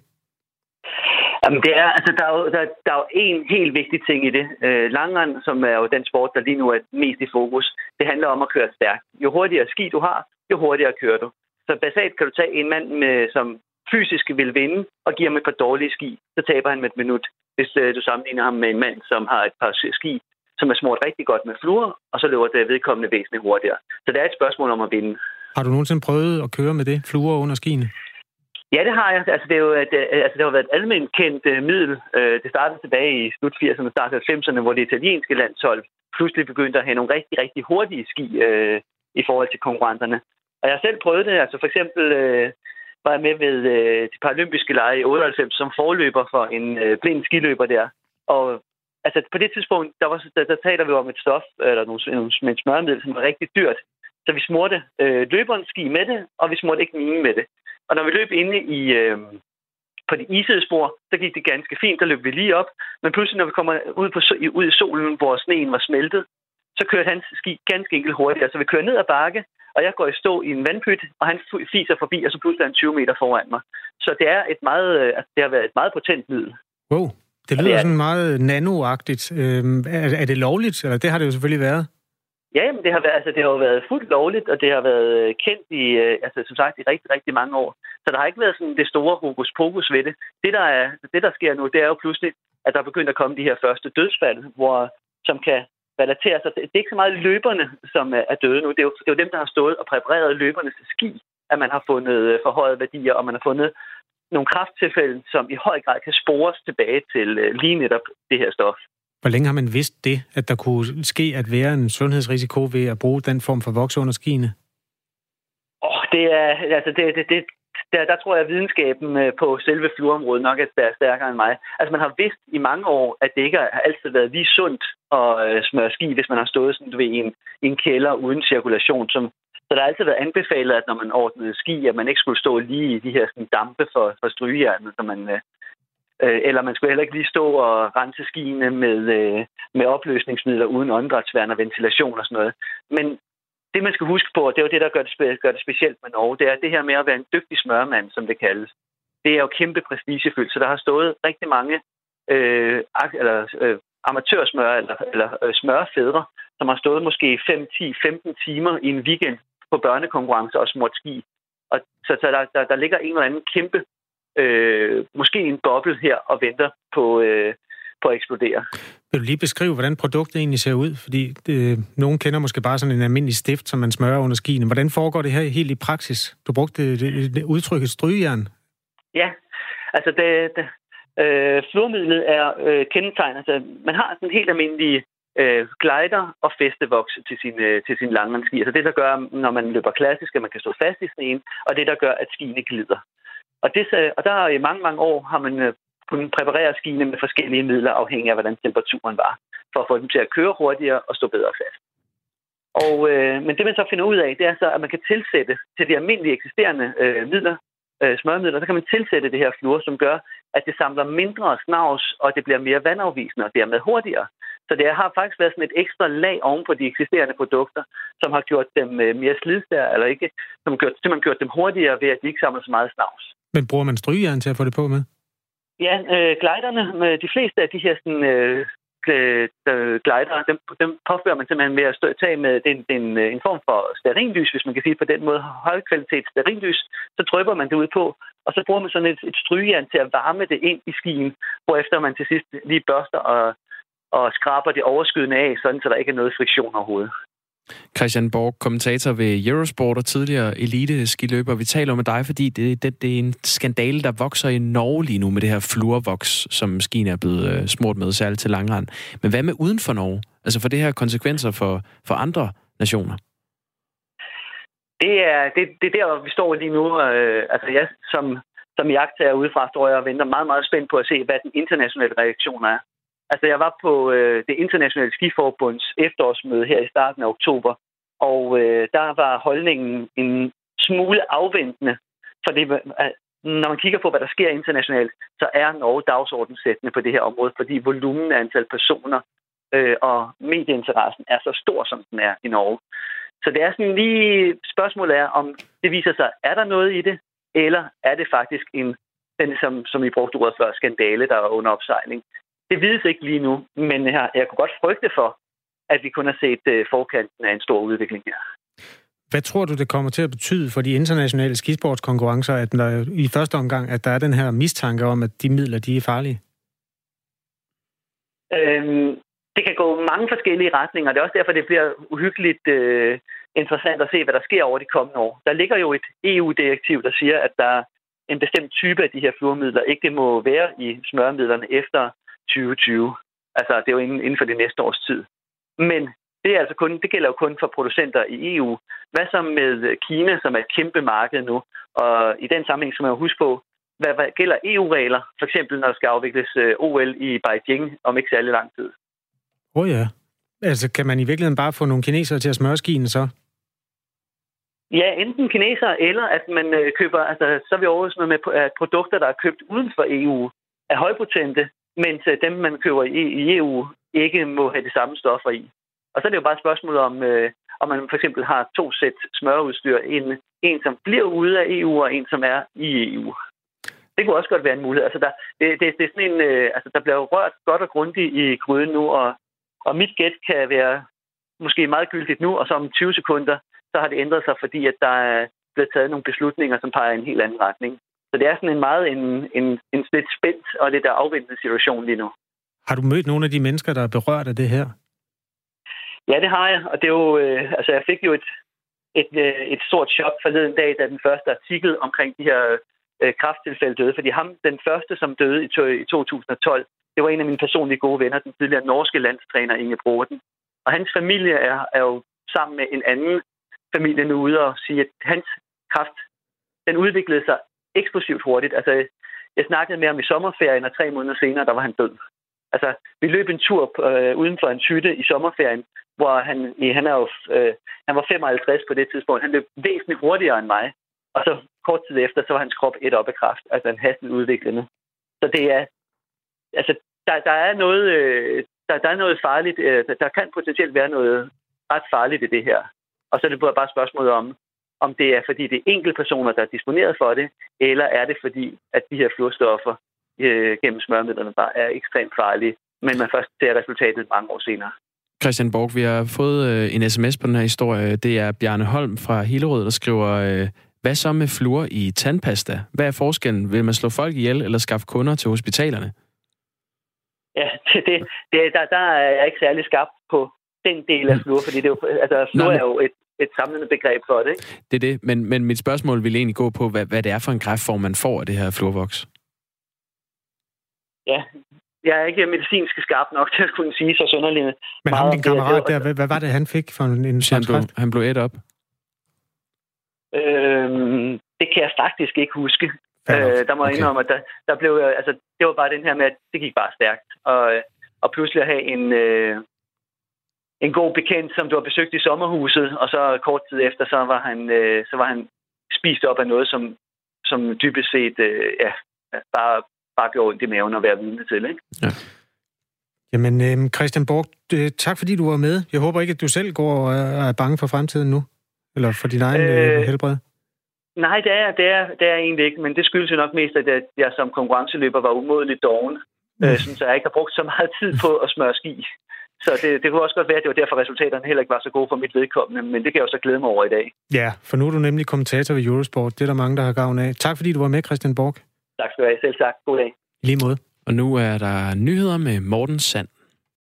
Speaker 15: Jamen, det er, altså, der, er jo, der, der er jo en helt vigtig ting i det. Øh, langrend, som er jo den sport, der lige nu er mest i fokus, det handler om at køre stærkt. Jo hurtigere ski du har, jo hurtigere kører du. Så basalt kan du tage en mand, med, som fysisk vil vinde, og give ham et par dårlige ski, så taber han med et minut. Hvis øh, du sammenligner ham med en mand, som har et par ski, som er smurt rigtig godt med fluer, og så løber det vedkommende væsentligt hurtigere. Så det er et spørgsmål om at vinde.
Speaker 3: Har du nogensinde prøvet at køre med det, fluer under skiene?
Speaker 15: Ja, det har jeg. Altså, det, er jo, et, altså, det har været et almindeligt kendt uh, middel. Uh, det startede tilbage i slut 80'erne, start 90'erne, hvor det italienske landshold pludselig begyndte at have nogle rigtig, rigtig hurtige ski uh, i forhold til konkurrenterne. Og jeg har selv prøvet det. Altså for eksempel uh, var jeg med ved øh, de paralympiske lege i 98 som forløber for en øh, blind skiløber der. Og altså, på det tidspunkt, der, var, der, der taler vi om et stof, eller nogle, nogle, en smørmiddel, som var rigtig dyrt. Så vi smurte øh, løberens ski med det, og vi smurte ikke mine med det. Og når vi løb inde i, øh, på de isede spor, så gik det ganske fint, der løb vi lige op. Men pludselig, når vi kommer ud, på, ud i solen, hvor sneen var smeltet, så kørte hans ski ganske enkelt hurtigere. Så vi kører ned ad bakke, og jeg går i stå i en vandpyt, og han fiser forbi, og så pludselig er han 20 meter foran mig. Så det er et meget, altså, det har været et meget potent middel.
Speaker 3: Wow, det lyder det er, sådan meget nanoagtigt. Øhm, er, er det lovligt? Eller det har det jo selvfølgelig været.
Speaker 15: Ja, men det har, været, altså, det har jo været fuldt lovligt, og det har været kendt i, altså, som sagt, i rigtig, rigtig mange år. Så der har ikke været sådan det store hokus pokus ved det. Det der, er, det, der sker nu, det er jo pludselig, at der er begyndt at komme de her første dødsfald, hvor, som kan relatere sig. Det er ikke så meget løberne, som er døde nu. Det er, jo, det er jo dem, der har stået og præpareret løbernes ski, at man har fundet forhøjet værdier, og man har fundet nogle krafttilfælde, som i høj grad kan spores tilbage til lige netop det her stof.
Speaker 3: Hvor længe har man vidst det, at der kunne ske at være en sundhedsrisiko ved at bruge den form for voks under skiene?
Speaker 15: Oh, det er, altså det, det, det, der, der tror jeg, at videnskaben øh, på selve flyområdet nok er stærkere end mig. Altså man har vidst i mange år, at det ikke har altid været lige sundt at øh, smøre ski, hvis man har stået sådan, du ved, i, en, i en kælder uden cirkulation. Som, så der har altid været anbefalet, at når man ordnede ski, at man ikke skulle stå lige i de her sådan, dampe for, for strygejernet, så man, øh, eller man skulle heller ikke lige stå og rense skiene med, med opløsningsmidler uden åndedrætsværn og ventilation og sådan noget. Men det, man skal huske på, og det er jo det, der gør det, gør det specielt med Norge, det er det her med at være en dygtig smørmand, som det kaldes. Det er jo kæmpe prestigefyldt, så der har stået rigtig mange øh, eller, øh, amatørsmør eller, eller øh, smørfædre, som har stået måske 5, 10, 15 timer i en weekend på børnekonkurrencer og smurt ski. Og, så så der, der, der ligger en eller anden kæmpe øh, måske en boble her og venter på, øh, på at eksplodere.
Speaker 3: Vil du lige beskrive, hvordan produktet egentlig ser ud? Fordi det, nogen kender måske bare sådan en almindelig stift, som man smører under skiene. Hvordan foregår det her helt i praksis? Du brugte det, det udtrykket strygejern.
Speaker 15: Ja, altså det, det, øh, fluormidlet er øh, kendetegnet. Altså, man har sådan en helt almindelig øh, glider og festevoks til sin, øh, til sin langrendsski. Altså det, der gør, når man løber klassisk, at man kan stå fast i sneen, og det, der gør, at skiene glider. Og, det, og der i mange, mange år har man kunne præparere skiene med forskellige midler, afhængig af, hvordan temperaturen var, for at få dem til at køre hurtigere og stå bedre fast. Og, øh, men det, man så finder ud af, det er så, at man kan tilsætte til de almindelige eksisterende øh, midler, øh, smørmidler, så kan man tilsætte det her fluor, som gør, at det samler mindre snavs, og det bliver mere vandafvisende og dermed hurtigere. Så det har faktisk været sådan et ekstra lag oven på de eksisterende produkter, som har gjort dem øh, mere slidstærre, eller ikke, som har gjort, simpelthen gjort dem hurtigere ved, at de ikke samler så meget snavs.
Speaker 3: Men bruger man strygejern til at få det på med?
Speaker 15: Ja, øh, gliderne, med de fleste af de her sådan, øh, øh glider, dem, dem påfører man simpelthen ved at stå, tage med den, den, øh, en form for sterinlys, hvis man kan sige på den måde, højkvalitet sterinlys, så drypper man det ud på, og så bruger man sådan et, et strygejern til at varme det ind i skien, hvorefter man til sidst lige børster og, og skraber det overskydende af, sådan så der ikke er noget friktion overhovedet.
Speaker 2: Christian Borg, kommentator ved Eurosport og tidligere elite skiløber. Vi taler med dig, fordi det, det, det er en skandale, der vokser i Norge lige nu med det her fluorvoks, som skien er blevet øh, smurt med, særligt til langrand. Men hvad med uden for Norge? Altså for det her konsekvenser for, for andre nationer?
Speaker 15: Det er, det, det er der, vi står lige nu. Øh, altså jeg som, som jagttager udefra står jeg og venter meget, meget spændt på at se, hvad den internationale reaktion er. Altså, jeg var på øh, det internationale skiforbunds efterårsmøde her i starten af oktober, og øh, der var holdningen en smule afventende, for det, øh, når man kigger på, hvad der sker internationalt, så er Norge dagsordenssættende på det her område, fordi volumen af antal personer øh, og medieinteressen er så stor, som den er i Norge. Så det er sådan lige, spørgsmålet er, om det viser sig, er der noget i det, eller er det faktisk en, den, som, som I brugte ordet før, skandale, der er under opsejling. Det vides ikke lige nu, men jeg, jeg kunne godt frygte for, at vi kun har set uh, forkanten af en stor udvikling her.
Speaker 3: Hvad tror du, det kommer til at betyde for de internationale skisportskonkurrencer, at der, i første omgang, at der er den her mistanke om, at de midler, de er farlige?
Speaker 15: Øhm, det kan gå mange forskellige retninger, og det er også derfor, det bliver uhyggeligt øh, interessant at se, hvad der sker over de kommende år. Der ligger jo et EU-direktiv, der siger, at der en bestemt type af de her fluormidler ikke må være i smørmidlerne efter 2020. Altså, det er jo inden, inden for det næste års tid. Men det, er altså kun, det gælder jo kun for producenter i EU. Hvad så med Kina, som er et kæmpe marked nu? Og i den sammenhæng skal man jo huske på, hvad, hvad gælder EU-regler, for eksempel når der skal afvikles øh, OL i Beijing om ikke særlig lang tid.
Speaker 3: Åh oh ja. Altså, kan man i virkeligheden bare få nogle kinesere til at smøre skien så?
Speaker 15: Ja, enten kinesere, eller at man øh, køber, altså så er vi over noget med produkter, der er købt uden for EU, er højpotente, mens øh, dem, man køber i, i EU, ikke må have de samme stoffer i. Og så er det jo bare et spørgsmål om, øh, om man for eksempel har to sæt smørudstyr. En, en, som bliver ude af EU, og en, som er i EU. Det kunne også godt være en mulighed. Altså, der, det, det, det er sådan en, øh, altså, der bliver rørt godt og grundigt i gryden nu, og, og mit gæt kan være måske meget gyldigt nu, og så om 20 sekunder, så har det ændret sig, fordi at der er blevet taget nogle beslutninger, som peger i en helt anden retning. Så det er sådan en meget en, en, en lidt spændt og lidt afventende situation lige nu.
Speaker 3: Har du mødt nogle af de mennesker, der er berørt af det her?
Speaker 15: Ja, det har jeg. Og det er jo, øh, altså jeg fik jo et, et, øh, et stort chok forleden dag, da den første artikel omkring de her øh, krafttilfælde døde. Fordi ham, den første, som døde i, i 2012, det var en af mine personlige gode venner, den tidligere norske landstræner Inge Broden. Og hans familie er, er jo sammen med en anden familie nu ude og sige, at hans kraft, den udviklede sig eksplosivt hurtigt. Altså, jeg snakkede med ham i sommerferien, og tre måneder senere, der var han død. Altså, vi løb en tur øh, uden for en hytte i sommerferien, hvor han, han, er jo, øh, han var 55 på det tidspunkt. Han løb væsentligt hurtigere end mig. Og så kort tid efter, så var hans krop et op af kraft. Altså en hastigt udviklende. Så det er... Altså, der, der er noget... Øh, der, der er noget farligt. Øh, der kan potentielt være noget ret farligt i det her. Og så er det bare et spørgsmål om, om det er, fordi det er enkelte personer, der er disponeret for det, eller er det fordi, at de her fluorstoffer øh, gennem smørmidlerne bare er ekstremt farlige, men man først ser resultatet mange år senere.
Speaker 2: Christian Borg, vi har fået øh, en sms på den her historie. Det er Bjarne Holm fra Hillerød, der skriver, øh, hvad så med fluor i tandpasta? Hvad er forskellen? Vil man slå folk ihjel eller skaffe kunder til hospitalerne?
Speaker 15: Ja, det, det, det, der, der er jeg ikke særlig skarp på den del af fluor, fordi det er jo, altså, fluor er jo et et samlende begreb for det. Ikke?
Speaker 2: Det er det, men, men mit spørgsmål vil egentlig gå på, hvad, hvad det er for en kræftform, man får af det her fluorvoks.
Speaker 15: Ja, jeg er ikke medicinsk skarp nok til at kunne sige så sønderligende.
Speaker 3: Men ham, din kammerat der, hvad, hvad var det, han fik for en, en
Speaker 2: han blev, han blev et op?
Speaker 15: Øhm, det kan jeg faktisk ikke huske. Øh, der må jeg
Speaker 3: Okay.
Speaker 15: indrømme, at der, der blev, altså, det var bare den her med, at det gik bare stærkt. Og, øh, og pludselig at have en, øh, en god bekendt, som du har besøgt i sommerhuset, og så kort tid efter, så var han, øh, så var han spist op af noget, som, som dybest set øh, ja, bare, bare gjorde ondt i maven at være vidne til. Ikke?
Speaker 3: Jamen, øh, Christian Borg, øh, tak fordi du var med. Jeg håber ikke, at du selv går og er bange for fremtiden nu. Eller for din egen øh,
Speaker 15: Øh,
Speaker 3: helbred.
Speaker 15: Nej, det er, det, er, det er egentlig ikke, men det skyldes jo nok mest, at jeg, jeg som konkurrenceløber var umådeligt doven,
Speaker 3: Mm.
Speaker 15: øh, sådan, så jeg ikke har brugt så meget tid på at smøre ski. Så det, det kunne også godt være, at det var derfor, resultaterne heller ikke var så gode for mit vedkommende, men det kan jeg jo så glæde mig over i dag.
Speaker 3: Ja, for nu er du nemlig kommentator ved Eurosport. Det er der mange, der har gavn af. Tak fordi du var med, Christian Borg.
Speaker 15: Tak skal du have. Selv tak. God dag.
Speaker 3: I lige måde.
Speaker 2: Og nu er der nyheder med Morten Sand.